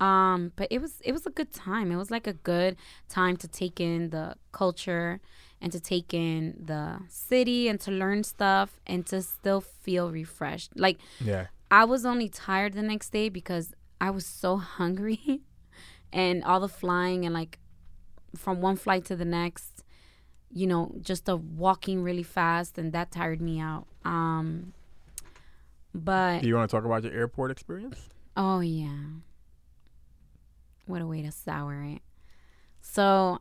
Um, but it was it was a good time. It was like a good time to take in the culture and to take in the city and to learn stuff and to still feel refreshed. Like Yeah, I was only tired the next day because I was so hungry and all the flying and like from one flight to the next, you know, just of walking really fast and that tired me out. Um but do you want to talk about your airport experience? oh yeah. What a way to sour it. So,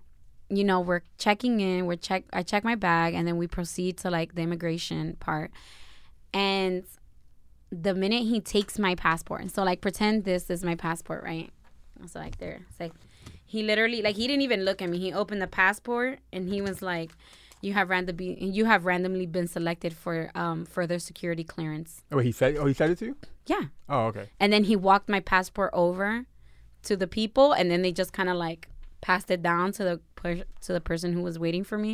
you know, we're checking in, we're check I check my bag and then we proceed to like the immigration part. And the minute he takes my passport, and so like pretend this is my passport, right? So like there, it's like he literally like he didn't even look at me. He opened the passport and he was like, "You have randomly you have randomly been selected for um further security clearance." Oh, he said. Oh, he said it to you. Yeah, Oh, okay. and then he walked my passport over to the people, and then they just kind of like passed it down to the per- to the person who was waiting for me.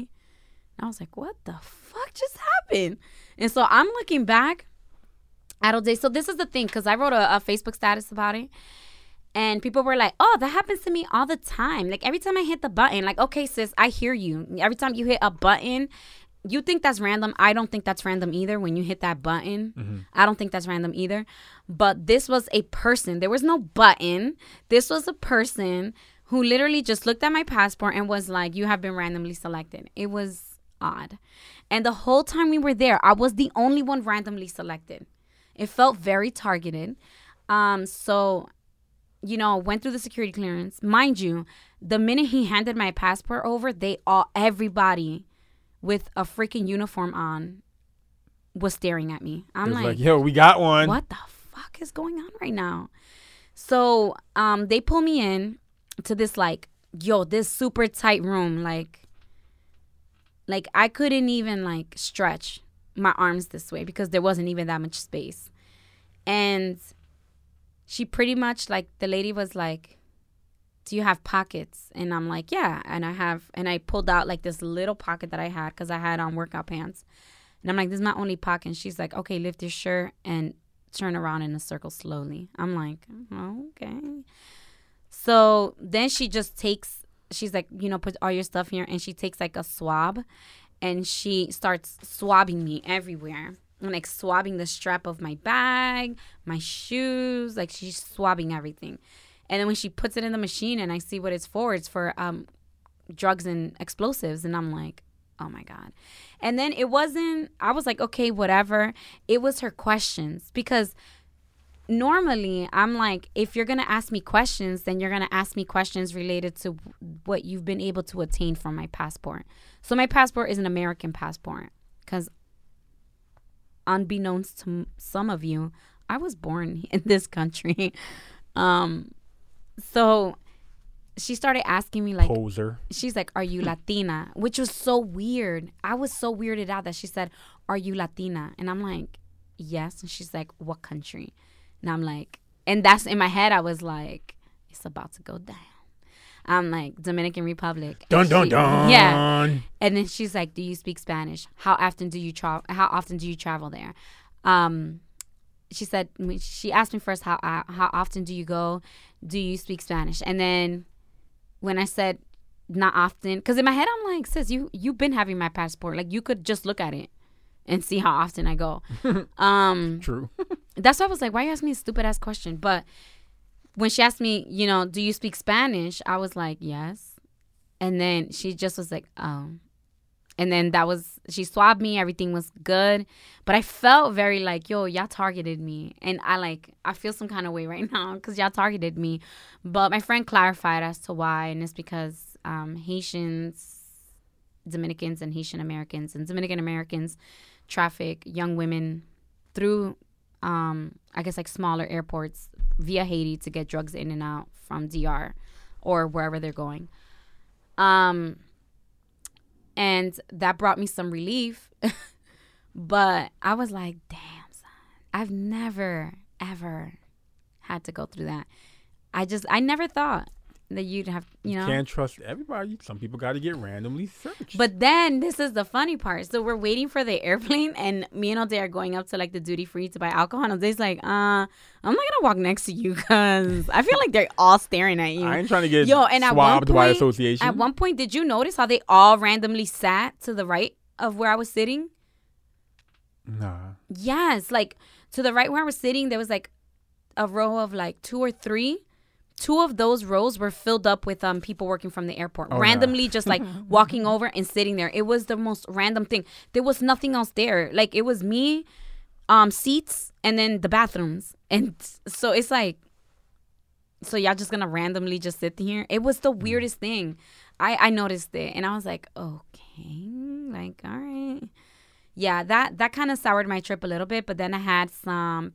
And I was like, "What the fuck just happened?" And so I'm looking back at O'Day. So this is the thing, because I wrote a, a Facebook status about it, and people were like, "Oh, that happens to me all the time. Like every time I hit the button, like, okay, sis, I hear you. Every time you hit a button." You think that's random. I don't think that's random either. When you hit that button, I don't think that's random either. But this was a person. There was no button. This was a person who literally just looked at my passport and was like, You have been randomly selected. It was odd. And the whole time we were there, I was the only one randomly selected. It felt very targeted. Um, so, you know, went through the security clearance. Mind you, the minute he handed my passport over, they all, everybody with a freaking uniform on was staring at me. I'm like, like, "Yo, we got one." what the fuck is going on right now? So um, they pull me in to this like, yo, this super tight room. Like, like I couldn't even like stretch my arms this way because there wasn't even that much space. And she pretty much like the lady was like, "Do you have pockets?" And I'm like, "Yeah." And I have, and I pulled out like this little pocket that I had because I had on workout pants. And I'm like, "This is my only pocket." And she's like, "Okay, lift your shirt and turn around in a circle slowly." I'm like, "Okay." So then she just takes. She's like, you know, put all your stuff here, and she takes like a swab, and she starts swabbing me everywhere, and like swabbing the strap of my bag, my shoes, like she's swabbing everything. And then when she puts it in the machine, and I see what it's for, it's for um, drugs and explosives, and I'm like, oh my god. And then it wasn't. I was like, okay, whatever. It was her questions because normally I'm like, if you're gonna ask me questions, then you're gonna ask me questions related to what you've been able to attain from my passport. So my passport is an American passport because, unbeknownst to some of you, I was born in this country. Um, so she started asking me like, Poser. she's like, "Are you Latina?" Which was so weird. I was so weirded out that she said, "Are you Latina?" And I'm like, "Yes." And she's like, "What country?" And I'm like, and that's in my head. I was like, "It's about to go down." I'm like, Dominican Republic. Dun And dun she- dun. Yeah. And then she's like, "Do you speak Spanish? How often do you travel? How often do you travel there?" Um, she said she asked me first, "How uh, how often do you go? Do you speak Spanish?" And then when I said not often, because in my head I'm like, "Sis, you you've been having my passport. Like you could just look at it and see how often I go." um, True. that's why I was like, "Why are you ask me a stupid ass question?" But when she asked me, you know, do you speak Spanish? I was like, yes. And then she just was like, oh. and then that was she swabbed me. Everything was good, but I felt very like, yo, y'all targeted me, and I like I feel some kind of way right now because y'all targeted me. But my friend clarified as to why, and it's because um, Haitians, Dominicans, and Haitian Americans and Dominican Americans traffic young women through, um, I guess like smaller airports via Haiti to get drugs in and out from DR or wherever they're going. Um, and that brought me some relief. but I was like, damn, son, I've never, ever had to go through that. I just, I never thought that you'd have, you know. You can't trust everybody. Some people got to get randomly searched. But then this is the funny part. So we're waiting for the airplane, and me and O'Day are going up to like the duty free to buy alcohol. And O'Day's like, uh, I'm not gonna walk next to you because I feel like they're all staring at you. I ain't trying to get Yo, and at one swabbed by point- association. At one point, did you notice how they all randomly sat to the right of where I was sitting? nah. Yes, like to the right where I was sitting, there was like a row of like two or three. Two of those rows were filled up with um people working from the airport, Oh, no. randomly just like walking over and sitting there. It was the most random thing. There was nothing else there. Like it was me, um, seats, and then the bathrooms, and so it's like, so y'all just gonna randomly just sit here? It was the weirdest thing. I I noticed it, and I was like, okay, like all right yeah, that that kind of soured my trip a little bit. But then I had some,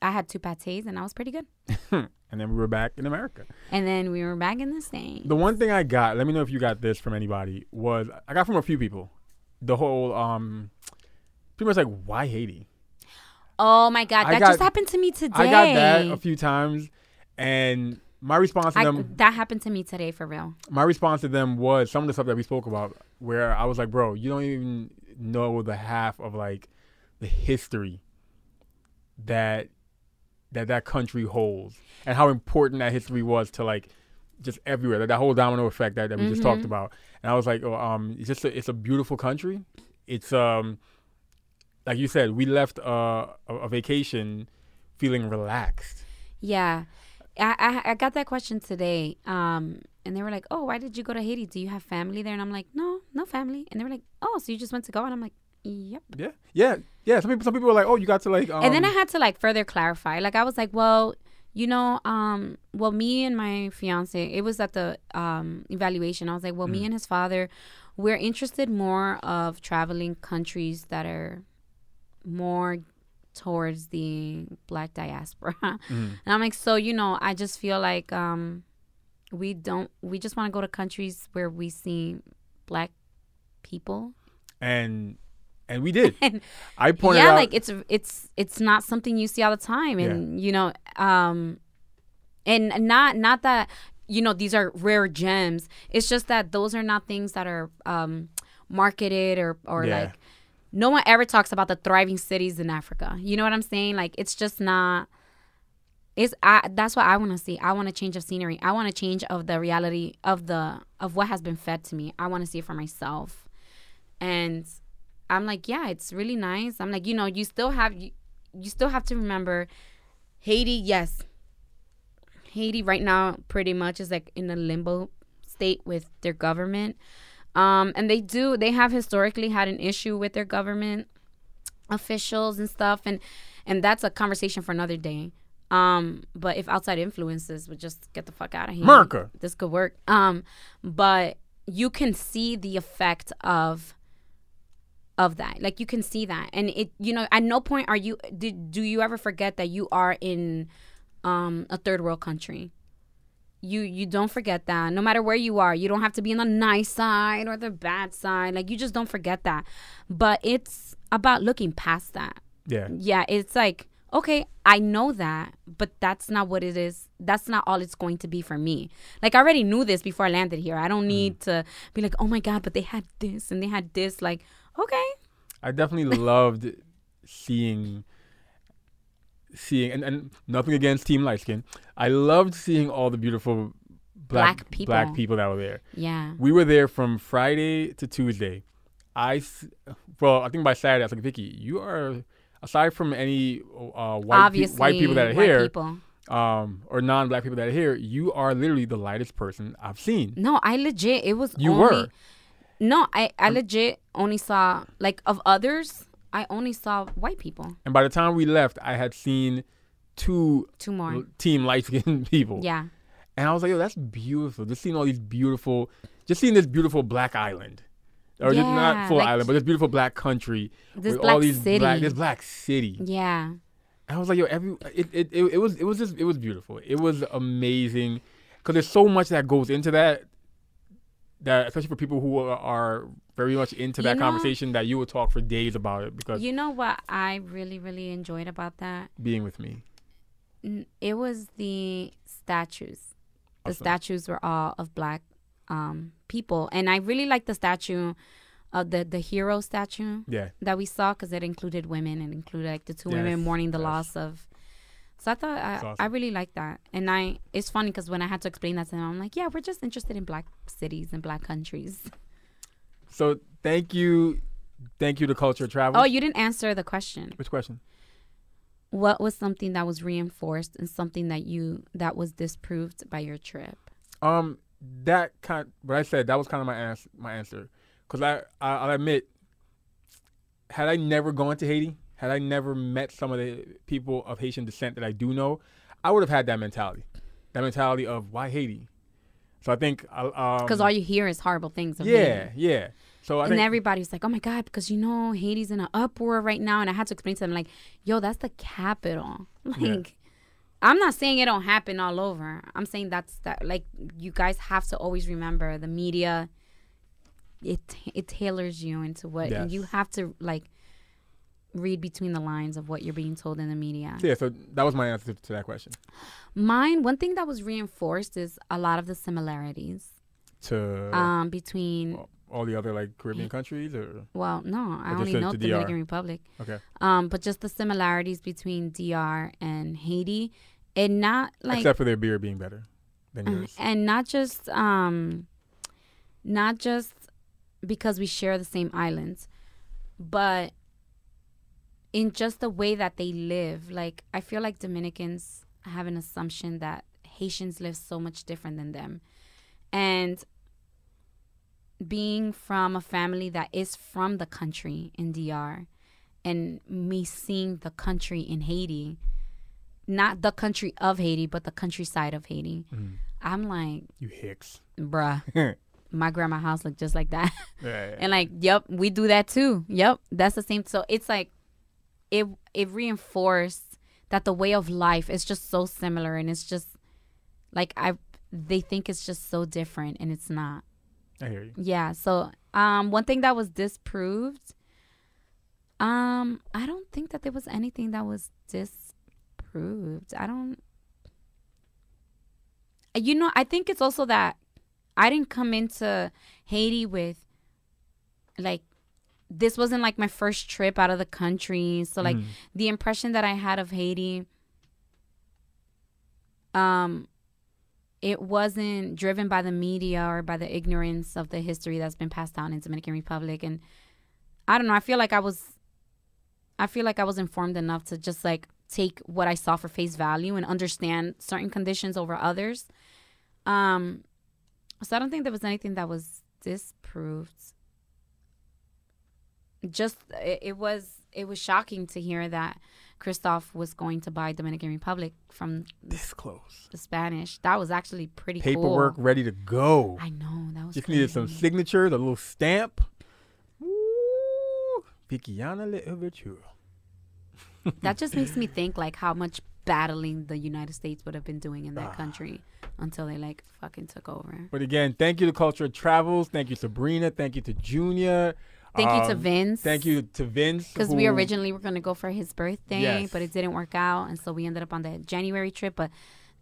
I had two pates, and I was pretty good. and then we were back in America. And then we were back in the same. The one thing I got, let me know if you got this from anybody, was I got from a few people. The whole um pretty much like why Haiti? Oh my god, I that got- just happened to me today. I got that a few times and my response to I- them that happened to me today for real. my response to them was some of the stuff that we spoke about where I was like, bro, you don't even know the half of like the history that that that country holds and how important that history was to like just everywhere that, that whole domino effect that, that we just talked Mhm. about and i was like oh, um it's just a, it's a beautiful country it's um like you said we left uh, a, a vacation feeling relaxed Yeah, I, I I got that question today. Um, and they were like, "Oh, why did you go to Haiti? Do you have family there?" And I'm like, "No, no family." And they were like, "Oh, so you just went to go?" And I'm like, "Yep." yeah yeah yeah some people some people were like oh you got to like um, and then I had to like further clarify. Like I was like, well, you know, um, well, me and my fiance, it was at the um evaluation. I was like, well, me and his father, we're interested more of traveling countries that are more towards the black diaspora. Mhm. And I'm like, so you know, I just feel like um, we don't, we just want to go to countries where we see black people. and and we did. And i pointed out yeah out like it's it's it's not something you see all the time. And you know um and not not that you know these are rare gems. It's just that those are not things that are um marketed or or Yeah. like no one ever talks about the thriving cities in africa. You know what i'm saying? Like it's just not it's I, that's what i want to see. I want a change of scenery. I want a change of the reality of the of what has been fed to me. I want to see it for myself. And I'm like, yeah, it's really nice. I'm like, you know, you still have you, you still have to remember Haiti, yes. Haiti right now pretty much is like in a limbo state with their government. Um and they do they have historically had an issue with their government officials and stuff and and that's a conversation for another day. Um but if outside influences would just get the fuck out of here. America. This could work. Um but you can see the effect of of that. Like you can see that. And it you know at no point are you did do you ever forget that you are in um a third world country? You you don't forget that. No matter where you are you don't have to be on the nice side or the bad side. Like you just don't forget that. But it's about looking past that. Yeah. Yeah it's like okay i know that but that's not what it is. That's not all it's going to be for me. Like i already knew this before i landed here. I don't need to be like oh my god but they had this and they had this. Like okay I definitely loved seeing seeing and, and nothing against Team Light Skin. I loved seeing all the beautiful black Black people. black people that were there. yeah We were there from Friday to Tuesday. I well, I think by Saturday I was like, Vicky, you are aside from any uh, white pe- white people that are here, people. um, or non-black people that are here, you are literally the lightest person I've seen. no i legit it was You only, were. No, I, I legit only saw like of others. I only saw white people. And by the time we left, I had seen two Two more. team light skinned people. Yeah. And I was like, yo, that's beautiful. Just seeing all these beautiful, just seeing this beautiful black island. Or just not full like- island, but this beautiful black country. This with black all these city. black, this black city. Yeah. And I was like, yo, every it, it, it, it was it was just it was beautiful. It was amazing because there's so much that goes into that. That especially for people who are, are very much into You that know- conversation, that you would talk for days about it because You know what I really, really enjoyed about that? being with me. It was the statues. The Awesome. statues were all of black um, people, and I really liked the statue of the the hero statue Yeah, that we saw because it included women and included like the two women mourning the yes. loss of. So I thought I, I really liked that, and I it's funny because when I had to explain that to them, I'm like, yeah, we're just interested in black cities and black countries. So thank you, thank you to Culture Travel. Oh, you didn't answer the question. Which question? What was something that was reinforced and something that you that was disproved by your trip? Um, that kind. What I said that was kind of my answer. My answer, because I, I I'll admit, had I never gone to Haiti, had I never met some of the people of Haitian descent that I do know, I would have had that mentality, that mentality of why Haiti. So I think uh, um, Because all you hear is horrible things. Yeah, Haiti. yeah. So I and think everybody's like, "Oh my god!" Because you know Haiti's in an uproar right now, and I had to explain to them like, "Yo, that's the capital." Like, Yeah. I'm not saying it don't happen all over. I'm saying that's that. Like, you guys have to always remember the media. It it tailors you into what, and you have to like read between the lines of what you're being told in the media. yeah. So that was my answer to that question. Mine, one thing that was reinforced is a lot of the similarities To um, between. all the other like Caribbean countries, or Well, no, I only know the Dominican Republic. okay, um, but just the similarities between DR and Haiti, and not like except for their beer being better than uh, yours. and not just um, not just because we share the same islands, but in just the way that they live. Like I feel like Dominicans have an assumption that Haitians live so much different than them, and being from a family that is from the country in DR and me seeing the country in Haiti, not the country of Haiti, but the countryside of Haiti, Mm. I'm like, You hicks. bruh, my grandma house looked just like that. Yeah, yeah. and like, yep, we do that too. Yep, that's the same. So it's like, it it reinforced that the way of life is just so similar, and it's just like I they think it's just so different, and it's not. I hear you. Yeah. So, um, one thing that was disproved, um, I don't think that there was anything that was disproved. I don't. You know, I think it's also that I didn't come into Haiti with like this wasn't like my first trip out of the country. So like Mhm. the impression that I had of Haiti um it wasn't driven by the media or by the ignorance of the history that's been passed down in Dominican Republic and I don't know, I feel like I was I feel like I was informed enough to just like take what I saw for face value and understand certain conditions over others. Um so I don't think there was anything that was disproved. Just it, it was it was shocking to hear that Christophe was going to buy Dominican Republic from This close. the Spanish. That was actually pretty Paperwork cool. ready to go. I know that was Just needed some crazy. signatures, a little stamp. Woo! Vickiana l'ouverture. that just makes me think like how much battling the United States would have been doing in that Ah. country until they like fucking took over. But again, thank you to Culture Travels. Thank you, Sabrina. Thank you to Junior. Thank you to Um, Vince. Thank you to Vince. Because we originally were going to go for his birthday, Yes. but it didn't work out. And so we ended up on the January trip. But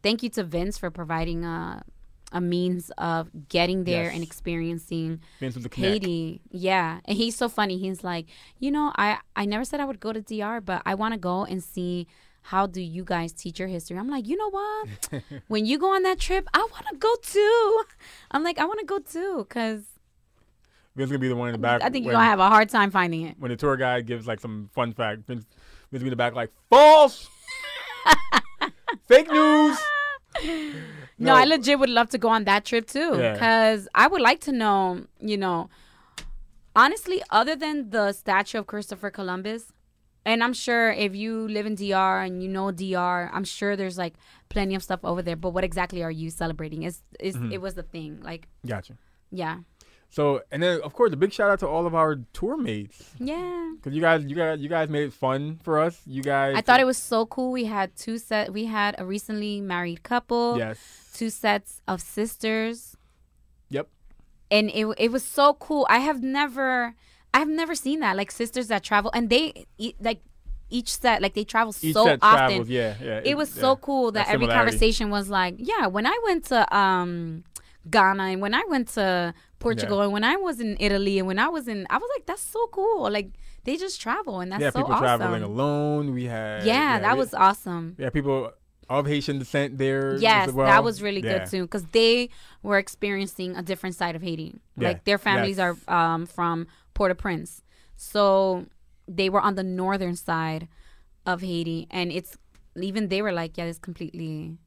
thank you to Vince for providing a, a means of getting there Yes. and experiencing the. Haiti. Yeah. And he's so funny. He's like, you know, I, I never said I would go to DR, but I want to go and see how do you guys teach your history. I'm like, you know what? when you go on that trip, I want to go too. I'm like, I want to go too because Vince gonna be the one in the back. I think you're to have a hard time finding it. when the tour guide gives like some fun fact. Vince, Vince gonna be in the back like false, fake news. No, I legit would love to go on that trip too Yeah. because I would like to know, you know, Honestly, other than the statue of Christopher Columbus, and I'm sure if you live in DR and you know DR, I'm sure there's like plenty of stuff over there. But what exactly are you celebrating? Is is Mm-hmm. it was the thing? Like, Gotcha. yeah, So, and then of course, a big shout out to all of our tour mates yeah. because you guys, you guys, you guys made it fun for us. You guys, I thought it was so cool. We had two set. We had a recently married couple, yes, two sets of sisters, yep, and it it was so cool. I have never I have never seen that like sisters that travel and they like each set like they travel each so set often. travels. Yeah, yeah. It was yeah. so cool that, That every conversation was like, yeah, when I went to um Ghana and when I went to Portugal and when I was in Italy and when I was in I was like that's so cool. Like they just travel and that's yeah, so people awesome. traveling alone. We had yeah, that we- was awesome. yeah, people of Haitian descent there. Yes, as well. that was really Yeah. good too because they were experiencing a different side of Haiti. Yeah, Like their families yes. are um, from Port-au-Prince, so they were on the northern side of Haiti, and it's even they were like, yeah, it's completely.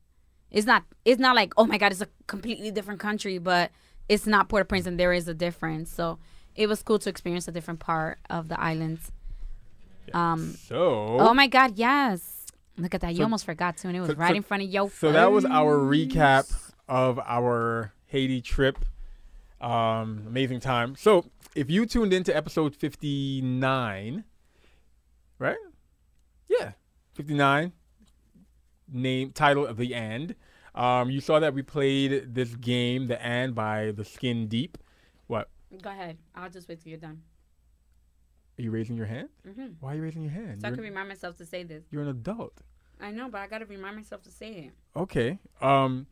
It's not. It's not like oh my god, it's a completely different country, but it's not Port-au-Prince, and there is a difference. So it was cool to experience a different part of the islands. Um. So, Oh my god, yes. Look at that. You So- almost forgot to, and it was so- right so- in front of your so that was our recap of our Haiti trip. Um, amazing time. So, if you tuned into episode fifty nine, right? Yeah, fifty nine. Name title of the And. Um, you saw that we played this game, the And, by the Skin Deep. What? Go ahead. I'll just wait till you're done. Are you raising your hand? Mm-hmm. Why are you raising your hand? So I You're, can remind myself to say this. you're an adult. I know, but I gotta remind myself to say it. Okay. Um,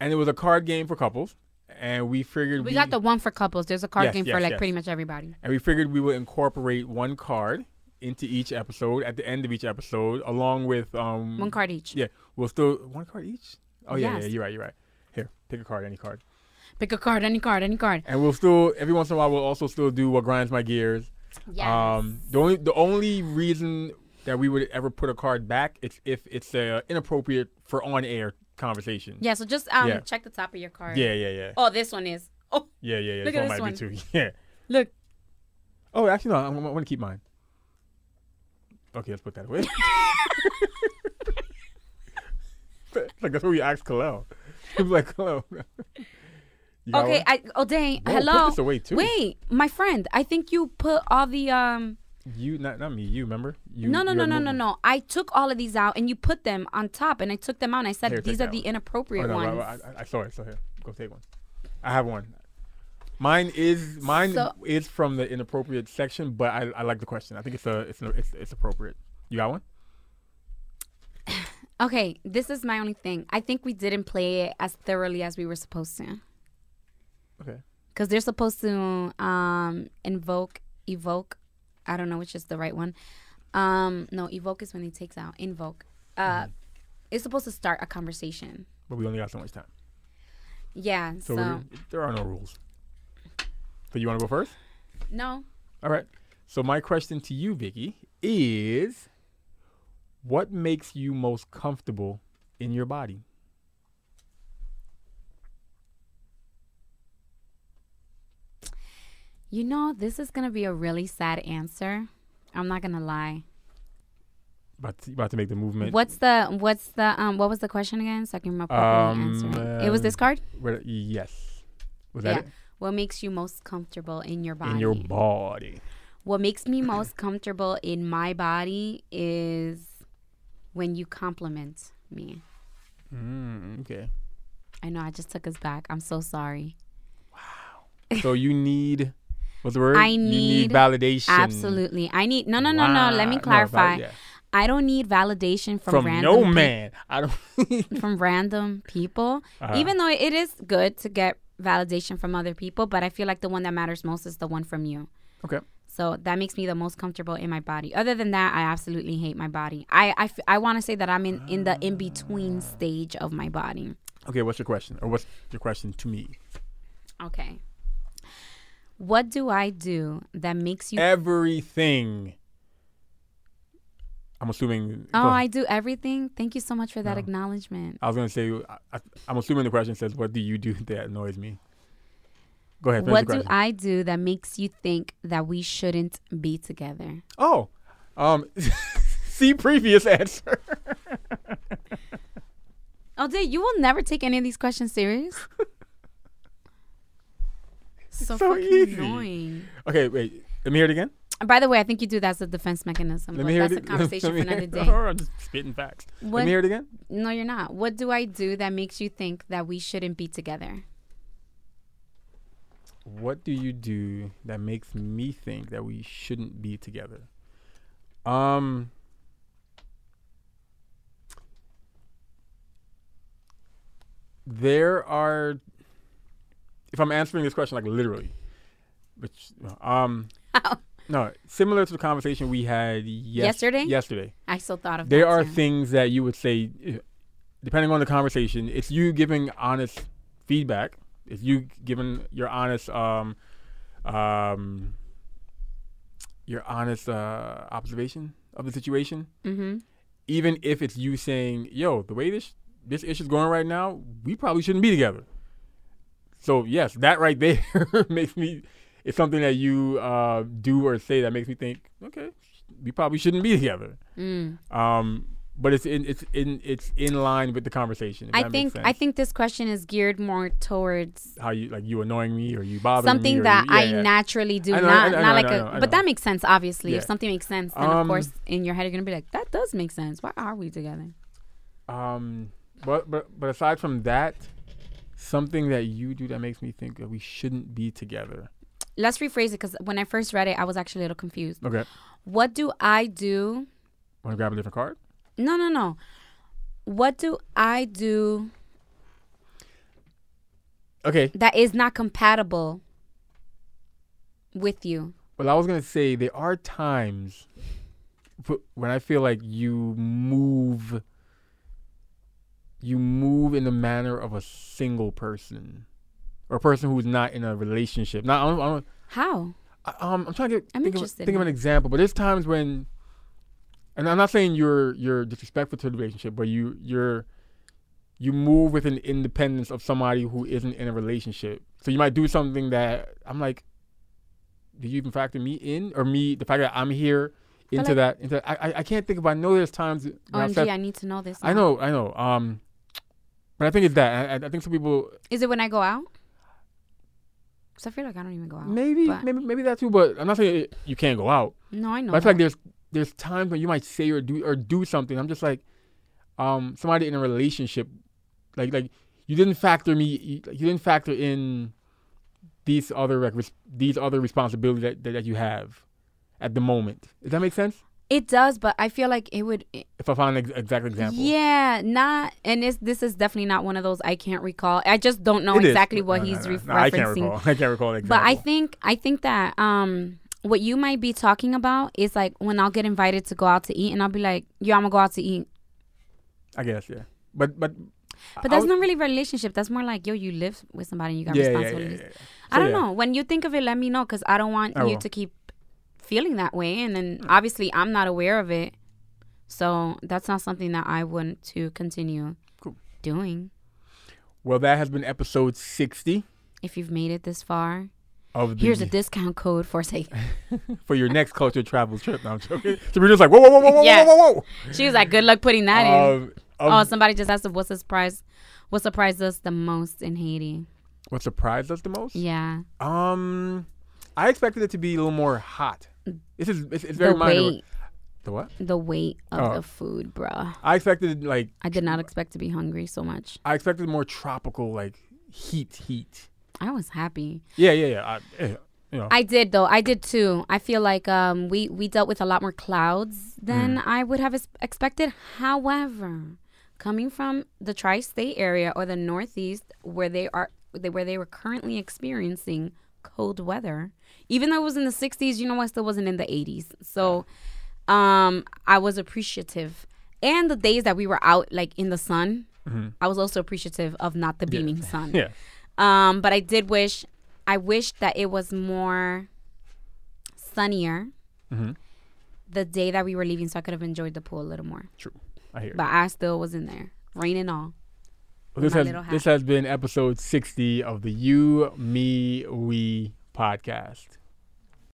and it was a card game for couples, and we figured We got the one for couples. There's a card Yes, game for like yes. pretty much everybody. and we figured we would incorporate one card into each episode at the end of each episode, along with um One card each. Yeah, we'll still one card each. Oh yeah, yeah, you're right, you're right. Here, pick a card, any card, Pick a card, any card, any card. and we'll still every once in a while we'll also still do what grinds my gears. Yes. Um, the only the only reason that we would ever put a card back is if it's uh, inappropriate for on air conversation. yeah. So just um Yeah. check the top of your card. Yeah, yeah, yeah, Oh, this one is. Oh, yeah, yeah. yeah. Look this at one this might be too. Yeah. look. Oh, actually, no. I'm, I want to keep mine. Okay, let's put that away. like that's what we asked Kalel. He was like, "Kalel." Okay. one? I. Oh dang. Whoa, Hello. Put this away too. Wait, my friend. I think you put all the um. You not not me. You remember? You, no, no, no, no, no, no. I took all of these out and you put them on top, and I took them out. and I said Here, these are the one. inappropriate Oh, no, ones. I, I, I saw it. So here, go take one. I have one. Mine is mine So- is from the inappropriate section, but I, I like the question. I think it's a it's a, it's it's appropriate. You got one? Okay, this is my only thing. I think we didn't play it as thoroughly as we were supposed to. Okay. Because they're supposed to um, invoke, evoke. I don't know which is the right one. Um, no, evoke is when he takes out. Invoke. Uh, It's supposed to start a conversation. But we only got so much time, Yeah. so, So, there are no rules. So you want to go first? no. All right. So my question to you, Vicky, is what makes you most comfortable in your body? You know, this is gonna be a really sad answer. I'm not gonna lie. About to, about to make the movement. What's the what's the um what was the question again? So I can appropriately answer it. It was this Um, card. Where- yes. Was that Yeah. What makes you most comfortable in your body? In your body. What makes me most comfortable in my body is when you compliment me. Mm, okay. I know I just took us back. I'm so sorry. Wow. So you need what's the word? I you need validation. Absolutely. I need no no no no. Let me Wow. No, clarify. val- yeah. I don't need validation from, From random no pe- man. I don't. from random people. Uh-huh. Even though it is good to get validation from other people, but I feel like the one that matters most is the one from you. Okay. So that makes me the most comfortable in my body. Other than that, I absolutely hate my body. I I, f- I want to say that I'm in, in the in between stage of my body. Okay. What's your question, or what's your question to me? Okay. What do I do that makes you? Everything. I'm assuming. oh, I do everything. Thank you so much for that No. acknowledgement. I was gonna say. I, I, I'm assuming the question says, "What do you do that annoys me?" Go ahead. What do. I do that makes you think that we shouldn't be together? Oh, um, see previous answer. Oh, dude, you will never take any of these questions serious. so, so fucking easy. annoying. okay, wait. Let me hear it again. By the way, I think you do that as a defense mechanism. Let me hear that's it. a conversation let for me another day. Or I'm just spitting facts. Let What? me hear it again. No, you're not. What do I do that makes you think that we shouldn't be together? What do you do that makes me think that we shouldn't be together? Um. There are. If I'm answering this question like literally, which um How? No similar to the conversation we had yes- Yesterday? Yesterday, I still thought of there that are too. things that you would say, depending on the conversation, it's you giving honest feedback. It's you giving your honest, um, um, your honest uh, observation of the situation. Mm-hmm. Even if it's you saying, "Yo, the way this this issue's going right now, we probably shouldn't be together." So yes, that right there makes me. It's something that you uh, do or say that makes me think, okay, we probably shouldn't be together. Mm. Um, but it's in it's in it's in line with the conversation. I think I think this question is geared more towards how you like you annoying me or you bothering me something that you, yeah, I yeah. naturally do, I know, not I know, I not know, like I a. know, I but that makes sense, obviously. If something makes sense, then Um, of course in your head you're gonna be like, that does make sense. Why are we together? Um, but but but aside from that, something that you do that makes me think that we shouldn't be together. Let's rephrase it because when I first read it, I was actually a little confused. Okay, What do I do? want to grab a different card? No, no, no. What do I do Okay. that is not compatible with you? Well, I was gonna say there are times when I feel like you move, you move in the manner of a single person, or a person who's not in a relationship. Not, I don't, I don't, How? I- um, I'm trying to get, I'm think, of, think of an example, but there's times when, and I'm not saying you're you're disrespectful to the relationship, but you you're you move with an independence of somebody who isn't in a relationship. So you might do something that I'm like, do you even factor me in, or me the fact that I'm here into like- that? Into I, I I can't think of. I know there's times. OMG, said- I need to know this. I know, I know. Um, but I think it's that. I, I think some people Is it when I go out? Because I feel like I don't even go out. maybe but- maybe maybe that too. But I'm not saying it, you can't go out. No, I know. But I feel like there's there's times when you might say or do or do something. I'm just like, um, somebody in a relationship, like like you didn't factor me. You, you didn't factor in these other like, res- these other responsibilities that, that that you have at the moment. Does that make sense? It does, but I feel like it would. If I find an ex- exact example. Yeah, not. And it's, this is definitely not one of those I can't recall. I just don't know It is. exactly what No, he's no, re- no, I can't recall. I can't recall But. I think I think that um what you might be talking about is like when I'll get invited to go out to eat and I'll be like, "Yo, I'm gonna go out to eat." I guess yeah. But but But that's not really relationship. That's more like, "Yo, you live with somebody and you got yeah, responsibilities." yeah, yeah. I don't know. When you think of it, let me know because I don't want I you will. to keep feeling that way. And then Mm. obviously, I'm not aware of it, so that's not something that I want to continue Cool. doing. Well, that has been episode sixty If you've made it this far, of the here's a discount code for say. for your next culture travel trip. No, I'm joking. So like, whoa, whoa, whoa, whoa, whoa, Yeah. whoa, whoa, whoa. She was like, "Good luck putting that in." Um, Oh, um, somebody just asked, "What surprise? What surprised us the most in Haiti?" what surprised us the most? Yeah, Um, I expected it to be a little more hot. This is it's, it's very the minor. weight, The what? the weight of Oh. the food, bruh. I expected like I did not expect to be hungry so much. I expected more tropical like heat, heat. I was happy. Yeah, yeah, yeah. I, eh, you know, I did though. I did too. I feel like um we we dealt with a lot more clouds than Mm. I would have expected. However, coming from the tri-state area or the northeast where they are they, where they were currently experiencing cold weather, even though it was in the 60s, you know, I still wasn't in the 80s. So, um I was appreciative. And the days that we were out like in the sun, Mhm. I was also appreciative of not the Yeah. beaming sun. yeah. Um, but I did wish, I wish that it was more sunnier hmm the day that we were leaving, so I could have enjoyed the pool a little more. True. I hear. But I still was in there, rain and all. This has this has been episode sixty of the You Me We podcast.